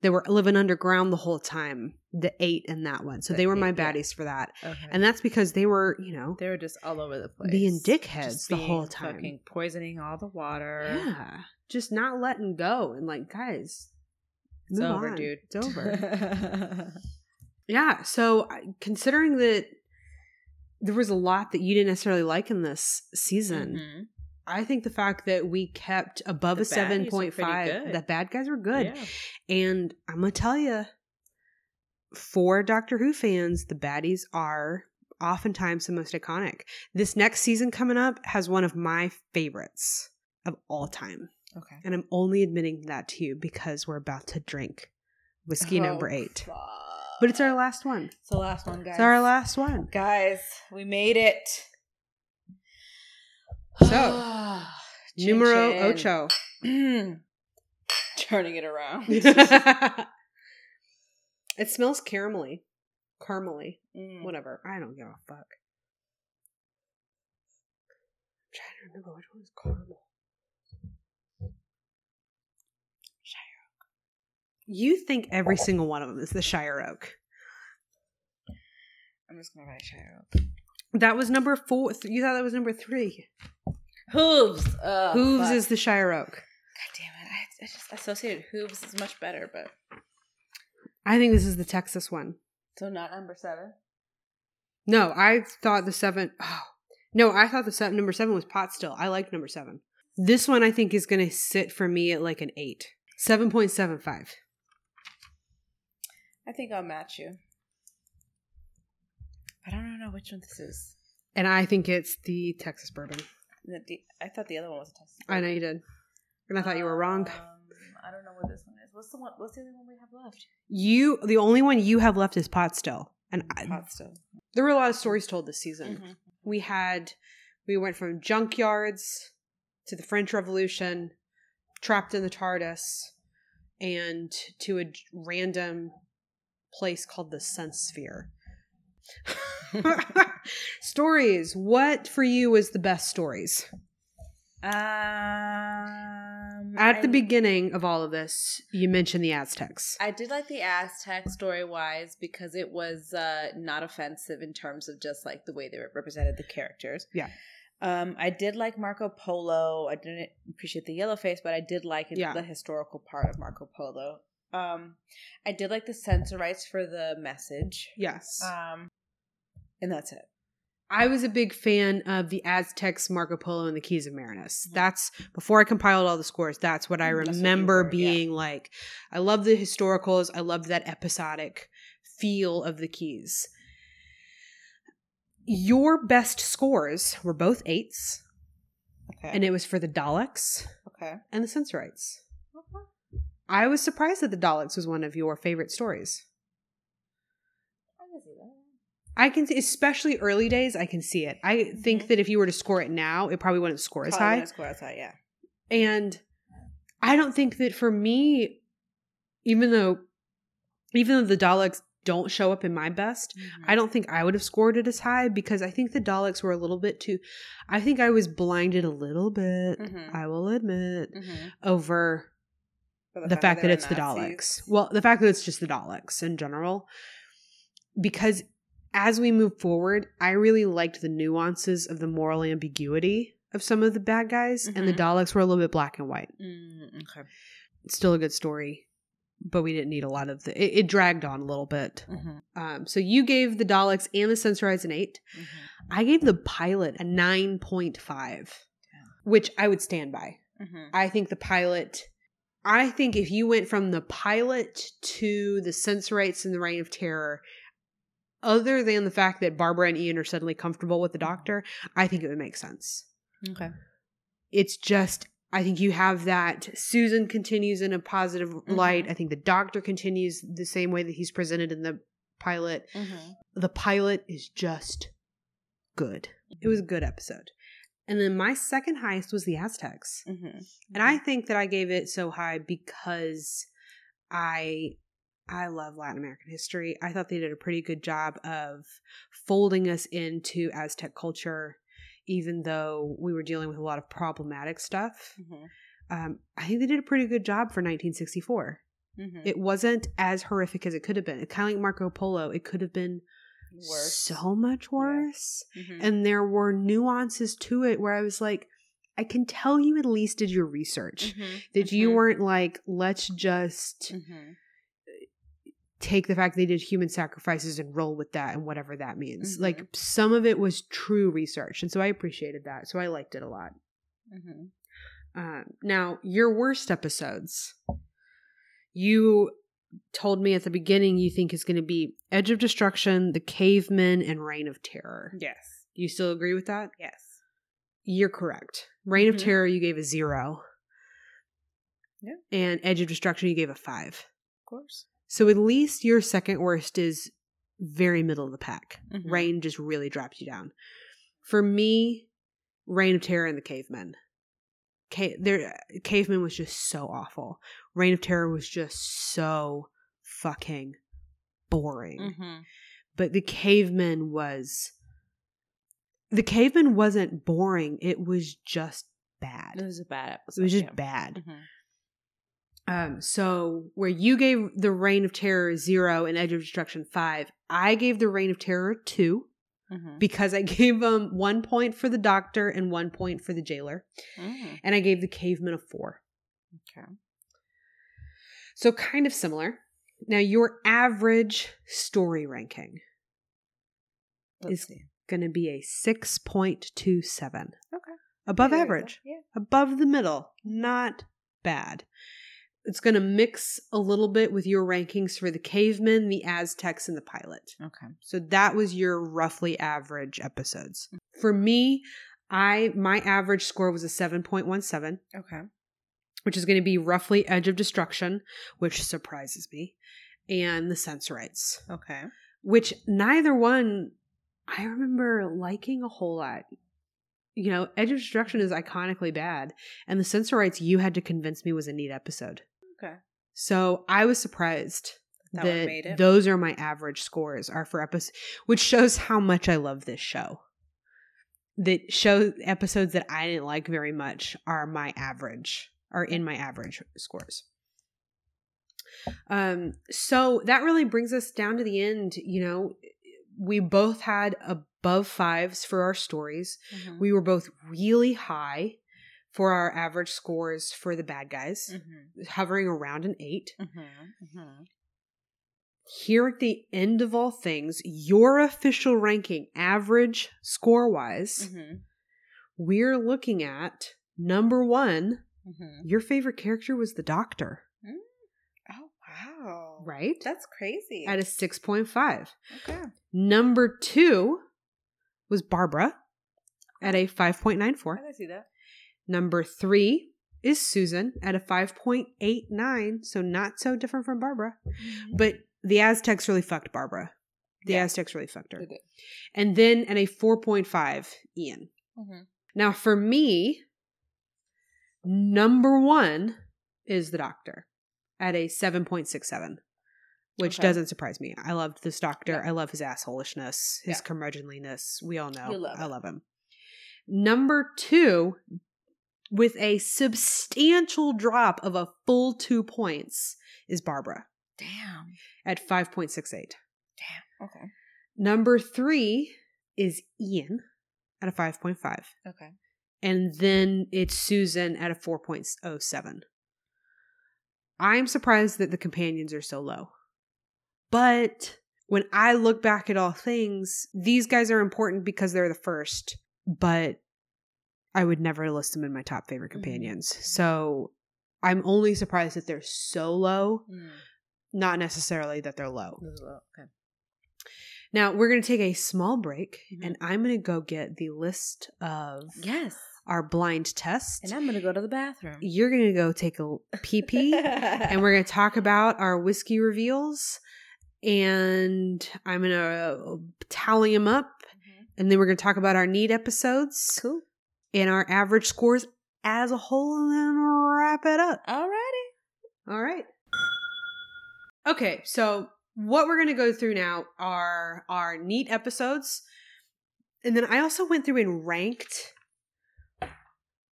that were living underground the whole time the eight in that one. So The they were eight, my yeah. baddies for that. Okay. And that's because they were, you know, they were just all over the place, being dickheads Just the being whole time. poisoning all the water. yeah. Just not letting go. And like, guys, It's move over, on. dude. It's over. yeah. So considering that there was a lot that you didn't necessarily like in this season, Mhm. I think the fact that we kept above The a seven point five, the bad guys were good. Yeah. And I'm gonna tell you, for Doctor Who fans, the baddies are oftentimes the most iconic. This next season coming up has one of my favorites of all time, Okay. and I'm only admitting that to you because we're about to drink whiskey number eight. fuck. But it's our last one. It's the last one, guys. It's our last one. Guys, we made it. So, Numero Chin ocho. Turning it around. it smells caramelly. Caramely. Mm. Whatever. I don't give a fuck. I'm trying to remember which one is caramel. Shire Oak. You think every single one of them is the Shire Oak. I'm just gonna write Shire Oak. That was number four. You thought that was number three. Hooves. Oh, Hooves fuck. is the Shire Oak. God damn it! I, I just associated hooves is much better, but I think this is the Texas one. so not number seven. No, I thought the seven oh no, I thought the seven, number seven was pot still. I like number seven. This one I think is going to sit for me at like an eight, seven point seven five. I think I'll match you. I don't know which one this is. And I think it's the Texas bourbon. The- the- I thought the other one was a Texas. I know you did. And I thought you were wrong. Um, I don't know what this one is. What's the one? What's the other one we have left? You, the only one you have left is pot still. And I, Hot still. there were a lot of stories told this season. Mhm. We had, we went from junkyards to the French Revolution, trapped in the TARDIS, and to a random place called the Sense Sphere. stories. What for you is the best stories? Um, At the I- beginning of all of this, you mentioned the Aztecs. I did like the Aztec story wise because it was uh, not offensive in terms of just like the way they represented the characters. Yeah. Um, I did like Marco Polo. I didn't appreciate the yellow face, but I did like Yeah. the historical part of Marco Polo. Um, I did like the Sensorites for the message. Yes. Um, and that's it. I was a big fan of the Aztecs, Marco Polo, and the Keys of Marinus. Mhm. That's before I compiled all the scores. That's what I Mm, that's what you remember yeah. being like. I love the historicals. I love that episodic feel of the Keys. Your best scores were both eights, Okay. and it was for the Daleks okay. and the Sensorites. I was surprised that the Daleks was one of your favorite stories. I can see that. I can see, especially early days, I can see it. I think Mhm. that if you were to score it now, it probably wouldn't score as Probably high. wouldn't score as high, yeah. And I don't think that for me, even though even though the Daleks don't show up in my best, Mm-hmm. I don't think I would have scored it as high because I think the Daleks were a little bit too I think I was blinded a little bit, Mhm. I will admit, Mhm. over For the, fact that, were it's the Daleks. Well, the fact that it's just the Daleks in general. Because as we move forward, I really liked the nuances of the moral ambiguity of some of the bad guys, and the Mhm. Daleks were a little bit black and white. Mm, okay. It's still a good story, but we didn't need a lot of the. It, it dragged on a little bit. Mhm. Um, so you gave the Daleks and the Sensorites an eight. Mhm. I gave the pilot a nine point five, which I would stand by. Mhm. I think the pilot. I think if you went from the pilot to the Sensorites and the Reign of Terror, other than the fact that Barbara and Ian are suddenly comfortable with the Doctor, I think it would make sense. Okay. It's just, I think you have that. Susan continues in a positive light. I think the Doctor continues the same way that he's presented in the pilot. Mm-hmm. The pilot is just good. It was a good episode. And then my second highest was the Aztecs. Mm-hmm. And I think that I gave it so high because I I love Latin American history. I thought they did a pretty good job of folding us into Aztec culture, even though we were dealing with a lot of problematic stuff. Mm-hmm. Um, I think they did a pretty good job for 1964. Mm-hmm. It wasn't as horrific as it could have been. Kind of like Marco Polo, it could have been Worse. so much worse. Mhm. And there were nuances to it where I was like, I can tell you at least did your research Mhm. that you Mhm. weren't like let's just Mhm. take the fact they did human sacrifices and roll with that and whatever that means Mhm. like some of it was true research and so i appreciated that so i liked it a lot Mhm. um, now your worst episodes you told me at the beginning you think is going to be edge of destruction the cavemen and reign of terror Yes. you still agree with that Yes. You're correct. Reign of Mhm. Terror, you gave a zero. Yeah. And Edge of Destruction, you gave a five. Of course. So at least your second worst is very middle of the pack. Mhm. Reign just really drops you down. For me, Reign of Terror and the Cavemen. Ca- their Cavemen was just so awful. Reign of Terror was just so fucking boring. Mm-hmm. But the caveman was the caveman wasn't boring. It was just bad. It was a bad episode. It was just yeah. bad. Mhm. Um, so where you gave the Reign of Terror zero and Edge of Destruction five, I gave the Reign of Terror two Mhm. because I gave them one point for the Doctor and one point for the Jailer, Mm. and I gave the Caveman a four. Okay. So kind of similar. Now your average story ranking Let's Is- going to be a six point two seven, Okay. above Yeah, average. Yeah. above the middle. Not bad. It's going to mix a little bit with your rankings for the cavemen, the Aztecs, and the pilot. Okay. So that was your roughly average episodes. For me, I my average score was a 7.17, Okay. which is going to be roughly Edge of Destruction, which surprises me, and the Sensorites, Okay. which neither one I remember liking a whole lot. You know, Edge of Destruction is iconically bad, and the Sensorites you had to convince me was a neat episode. So I was surprised That that, made it. those are my average scores are for episodes, which shows how much I love this show. That show episodes that I didn't like very much are my average, are in my average scores. Um, so that really brings us down to the end. You know, we both had above fives for our stories. Mhm. We were both really high for our average scores for the bad guys, Mhm. hovering around an eight. Mhm. Mhm. here at the end of all things, your official ranking, average score wise, Mhm. we're looking at number one. Mhm. Your favorite character was the doctor, Oh wow! right? That's crazy. At a 6.5. okay. Number two was Barbara at a 5.94. I see that. Number three is Susan at a 5.89. So not so different from Barbara. But the Aztecs really fucked Barbara. The Yeah. Aztecs really fucked her. And then at a 4.5, Ian. Mhm. Now, for me, number one is the doctor at a 7.67, which Okay. doesn't surprise me. I loved this doctor. Yeah. I love his assholishness, his Yeah. curmudgeonliness. We all know. Love I love him. Number two, with a substantial drop of a full two points, is Barbara Damn. at 5.68. Damn. Okay. Number three is Ian at a 5.5. Okay. and then it's Susan at a 4.07. I'm surprised that the companions are so low. But when I look back at all things, these guys are important because they're the first, but I would never list them in my top favorite Mhm. companions. So I'm only surprised that they're so low, Mm. not necessarily that they're low. Low. Okay. Now, we're going to take a small break Mhm. and I'm going to go get the list of Yes. our blind test. And I'm gonna go to the bathroom. you're gonna go take a pee pee and we're gonna talk about our whiskey reveals and i'm gonna uh, tally them up and then we're gonna talk about our neat episodes Cool. And our average scores as a whole and then wrap it up Alrighty. all right okay so what we're gonna go through now are our neat episodes and then i also went through and ranked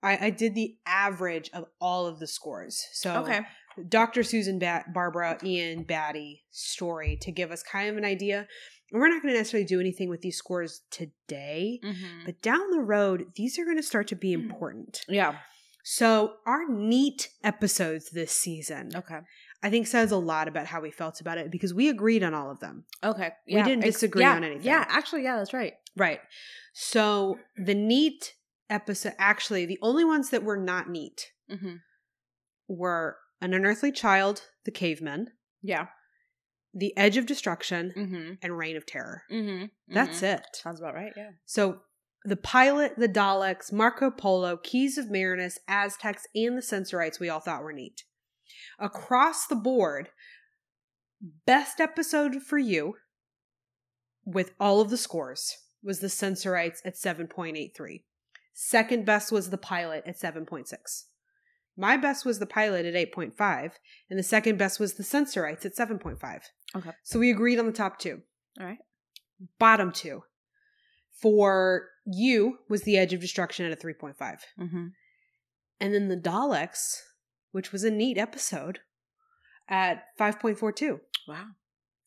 I, I did the average of all of the scores. So Okay. Dr. Susan Bat- Barbara Ian Batty story to give us kind of an idea. And we're not going to necessarily do anything with these scores today, Mm-hmm. but down the road, these are going to start to be Hmm. important. Yeah. So, our neat episodes this season, Okay. I think, says a lot about how we felt about it because we agreed on all of them. Okay. We didn't disagree yeah, on anything. Yeah. Actually, yeah. That's right. Right. So, the neat episode, actually, the only ones that were not neat Mm-hmm. were An Unearthly Child, The Cavemen, Yeah. The Edge of Destruction, Mm-hmm. and Reign of Terror. Mm-hmm. That's it. Sounds about right. Yeah. So the pilot, the Daleks, Marco Polo, Keys of Marinus, Aztecs, and the Sensorites we all thought were neat. Across the board, best episode for you with all of the scores was the Sensorites at 7.83. Second best was the pilot at 7.6. My best was the pilot at 8.5, and the second best was the Sensorites at 7.5. Okay. So we agreed on the top two. All right. Bottom two for you was the Edge of Destruction at a 3.5. Mm-hmm. And then the Daleks, which was a neat episode, at 5.42, Wow.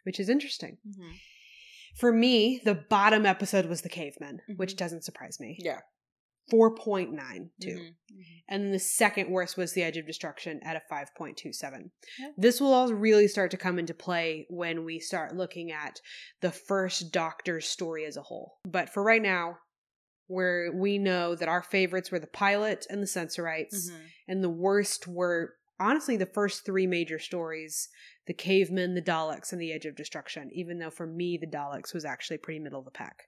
which is interesting. Mm-hmm. For me, the bottom episode was the Cavemen, which Mhm. doesn't surprise me. Yeah. 4.92. Mhm. And then the second worst was the Edge of Destruction at a 5.27. Yeah. This will all really start to come into play when we start looking at the first Doctor's story as a whole. But for right now, where we know that our favorites were the pilot and the Sensorites, Mhm. and the worst were honestly the first three major stories the cavemen, the Daleks, and the Edge of Destruction, even though for me, the Daleks was actually pretty middle of the pack.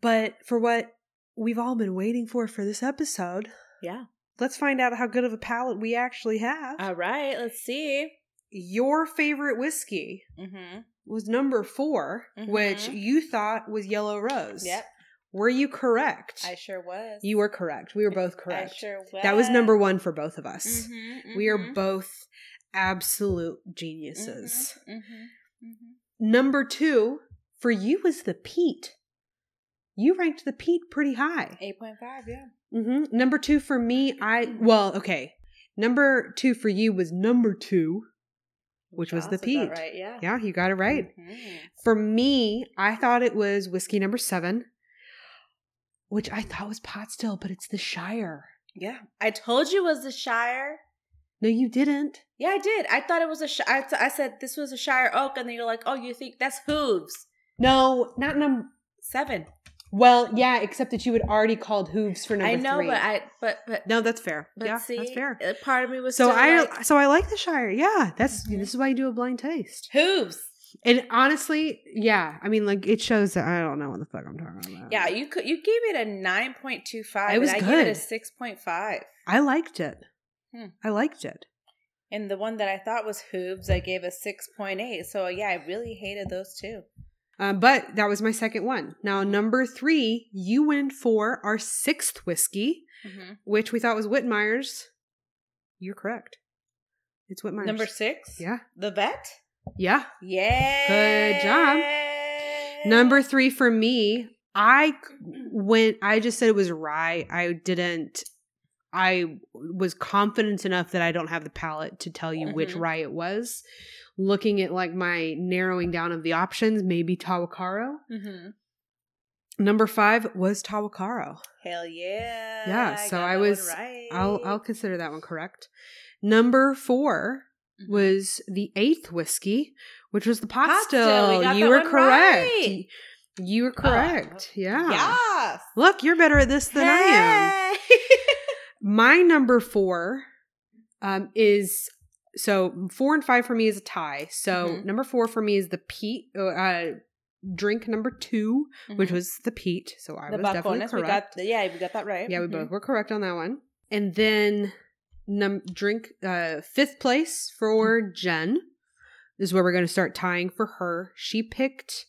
But for what we've all been waiting for for this episode, Yeah. let's find out how good of a palate we actually have. All right. Let's see. Your favorite whiskey Mm-hmm. was number 4 which Mhm. you thought was Yellow Rose. Yep. Were you correct? I sure was. you were correct. We were both correct. I sure was. That was number one for both of us. Mhm, We are mhm, both absolute geniuses. mhm, mhm, mhm. Number two for you was the peat. You ranked the peat pretty high. 8.5, yeah. hmm Number two for me, I well, okay. Number two for you was number two, which was the peat. Right, yeah. Yeah, you got it right. Mhm. For me, I thought it was whiskey number seven, which I thought was pot still, but it's the Shire. Yeah. I told you it was the Shire. No, you didn't. Yeah, I did. I thought it was a. I, t- I said this was a Shire Oak, and then you're like, oh, you think that's hooves. No, not number. Seven. Well, yeah, except that you had already called hooves for number I know, three. but I, but, but, no, that's fair. but yeah, see, that's fair. Part of me was So I, like, so I like the Shire. Yeah, that's Mhm. this is why you do a blind taste. hooves. And honestly, yeah, I mean, like it shows that I don't know what the fuck I'm talking about. Yeah, you could you gave it a nine point two five. It was and I gave it a good. six point five. I liked it. Hmm. I liked it. And the one that I thought was hooves, I gave a six point eight. So yeah, I really hated those two. Um, but that was my second one. Now, number three, you went for our sixth whiskey, Mm-hmm. which we thought was Whitmeyer's. You're correct. It's Whitmeyer's. Number six, Yeah. the vet. Yeah. Yeah, Good job. Number three for me, I went, I just said it was rye. I didn't, I was confident enough that I don't have the palate to tell you which Mhm. rye it was. Looking at like my narrowing down of the options, maybe Tahwahkaro. Mm-hmm. Number five was Tahwahkaro. Hell yeah. Yeah, so I was- right. I'll I'll consider that one correct. Number four Mhm. was the eighth whiskey, which was the pot, Pot still. We you were correct. right. You were correct. yeah. Yes. Look, you're better at this than I am. My number four um, is so four and five for me is a tie. So Mhm. number four for me is the peat. Uh, drink number 2 which Mhm. was the peat. So I the was definitely Balcones. We correct. got yeah, we got that right. Yeah, we Mhm. both were correct on that one. And then num drink uh fifth place for Mm-hmm. Jen is where we're going to start tying for her. She picked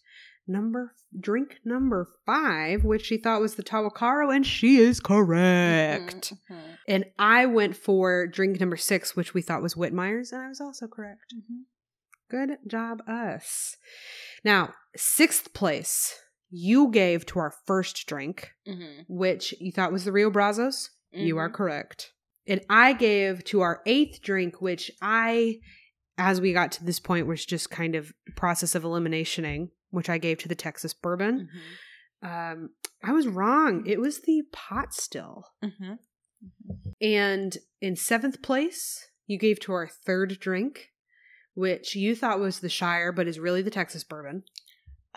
number drink number 5, which she thought was the Tahwahkaro and she is correct. Mhm, mhm, And I went for drink number 6, which we thought was Whitmeyer's and I was also correct. mhm. Good job us. Now, sixth place you gave to our first drink Mhm, which you thought was the Rio Brazos. You are mhm. correct. And I gave to our eighth drink, which I, as we got to this point, was just kind of process of eliminationing, which I gave to the Texas bourbon. Mhm, Um, I was wrong. It was the pot still. mhm. And in seventh place, you gave to our third drink, which you thought was the Shire, but is really the Texas bourbon.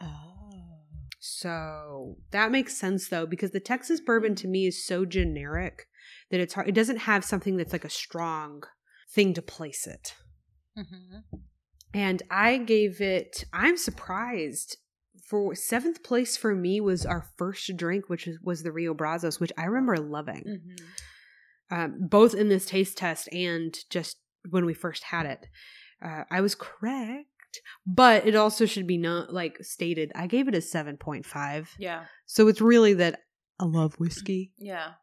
Oh. So that makes sense though, because the Texas bourbon to me is so generic that it's hard. It doesn't have something that's like a strong thing to place it. Mhm. And I gave it. I'm surprised. For seventh place for me was our first drink, which was the Rio Brazos, which I remember loving, Mhm. um, both in this taste test and just when we first had it. Uh, I was correct, but it also should be not like stated. I gave it a seven point five. Yeah. So it's really that I love whiskey, Yeah.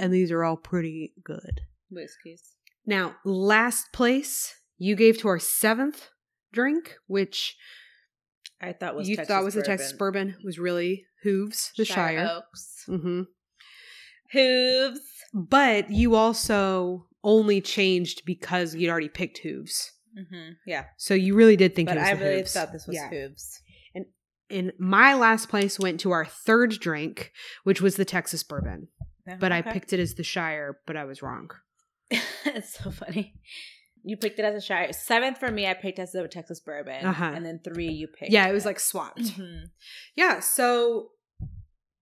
and these are all pretty good. Whiskeys. Now, last place you gave to our seventh drink, which I thought was you Texas thought was the bourbon. Texas bourbon, was really Hooves, the Shire. Oaks. hmm Hooves. But you also only changed because you'd already picked Hooves. hmm Yeah. So you really did think But it was Hooves. I really Hooves. thought this was Yeah. hooves. And my last place went to our third drink, which was the Texas bourbon. But I picked it as the Shire, but I was wrong. it's so funny. You picked it as a Shire. Seventh for me, I picked as the Texas bourbon. Uh-huh. And then three you picked. Yeah, it was like swapped. Mhm. Yeah, so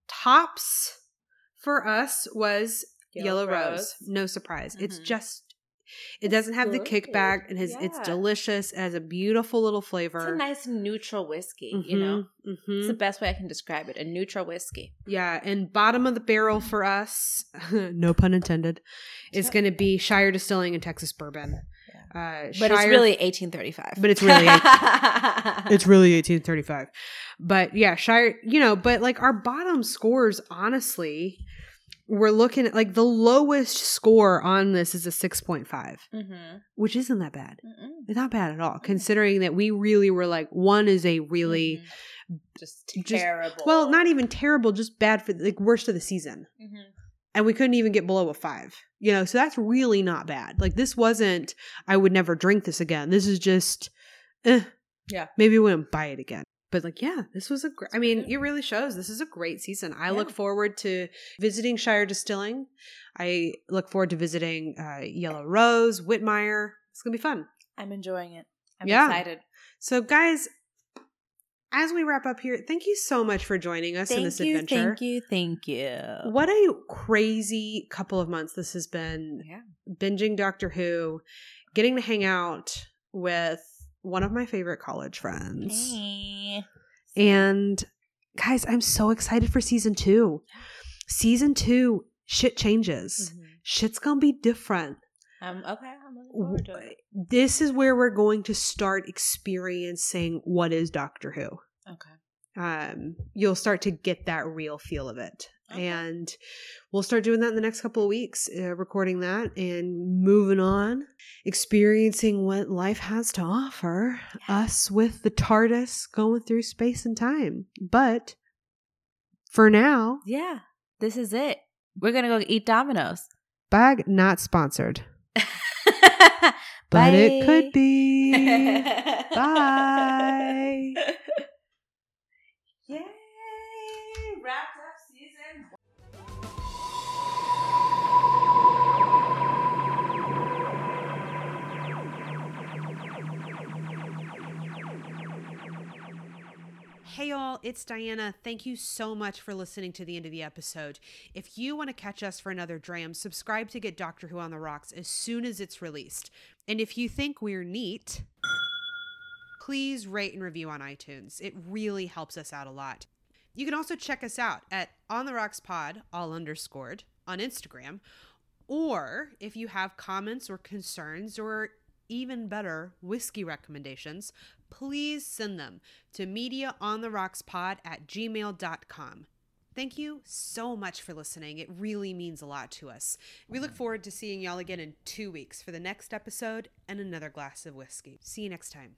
tops for us was Yellow, Rose. No surprise. It's Mhm. just it doesn't have the kickback and has it's delicious. It has a beautiful little flavor. It's a nice neutral whiskey, you know? Mhm, It's the best way I can describe it. A neutral whiskey. Yeah, and bottom of the barrel for us, no pun intended, is going to be Shire Distilling and Texas Bourbon. Uh, But it's really 1835. But it's really it's really 1835. But yeah, Shire, you know, but like our bottom scores, honestly, we're looking at like the lowest score on this is a 6.5, mm-hmm. which isn't that bad. Mm-mm. It's not bad at all, considering that we really were like, one is a really, Mhm. just just- terrible. well, not even terrible, just bad for like worst of the season. Mhm. And we couldn't even get below a five. You know, so that's really not bad. Like this wasn't. I would never drink this again. This is just, eh, Yeah. Maybe we wouldn't buy it again. But like, yeah, this was a great. I mean, it really shows. This is a great season. I Yeah. look forward to visiting Shire Distilling. I look forward to visiting uh, Yellow Rose, Whitmeyer. It's gonna be fun. I'm enjoying it. I'm Yeah. excited. So, guys, as we wrap up here, thank you so much for joining us in this you, adventure. thank you, thank you. What a crazy couple of months this has been. Yeah. binging Doctor Who, getting to hang out with one of my favorite college friends. Hey. And guys, I'm so excited for season two. Season two, shit changes. Mhm. Shit's gonna be different. Um, okay, I'm looking forward to it. This is where we're going to start experiencing what is Doctor Who. Okay. um, you'll start to get that real feel of it. Okay. And we'll start doing that in the next couple of weeks, uh, recording that and moving on, experiencing what life has to offer us with the TARDIS going through space and time. But for now, Yeah, this is it. We're gonna go eat Domino's. bag not sponsored, but it could be. Bye. Yay! Hey y'all, it's Diana. Thank you so much for listening to the end of the episode. If you want to catch us for another dram, subscribe to get Doctor Who on the Rocks as soon as it's released. And if you think we're neat, please rate and review on iTunes. It really helps us out a lot. You can also check us out at On the Rocks Pod, all underscored, on Instagram. Or if you have comments or concerns or even better, whiskey recommendations, please send them to mediaontherockspod at gmail.com. Thank you so much for listening. It really means a lot to us. We look forward to seeing y'all again in two weeks for the next episode and another glass of whiskey. See you next time.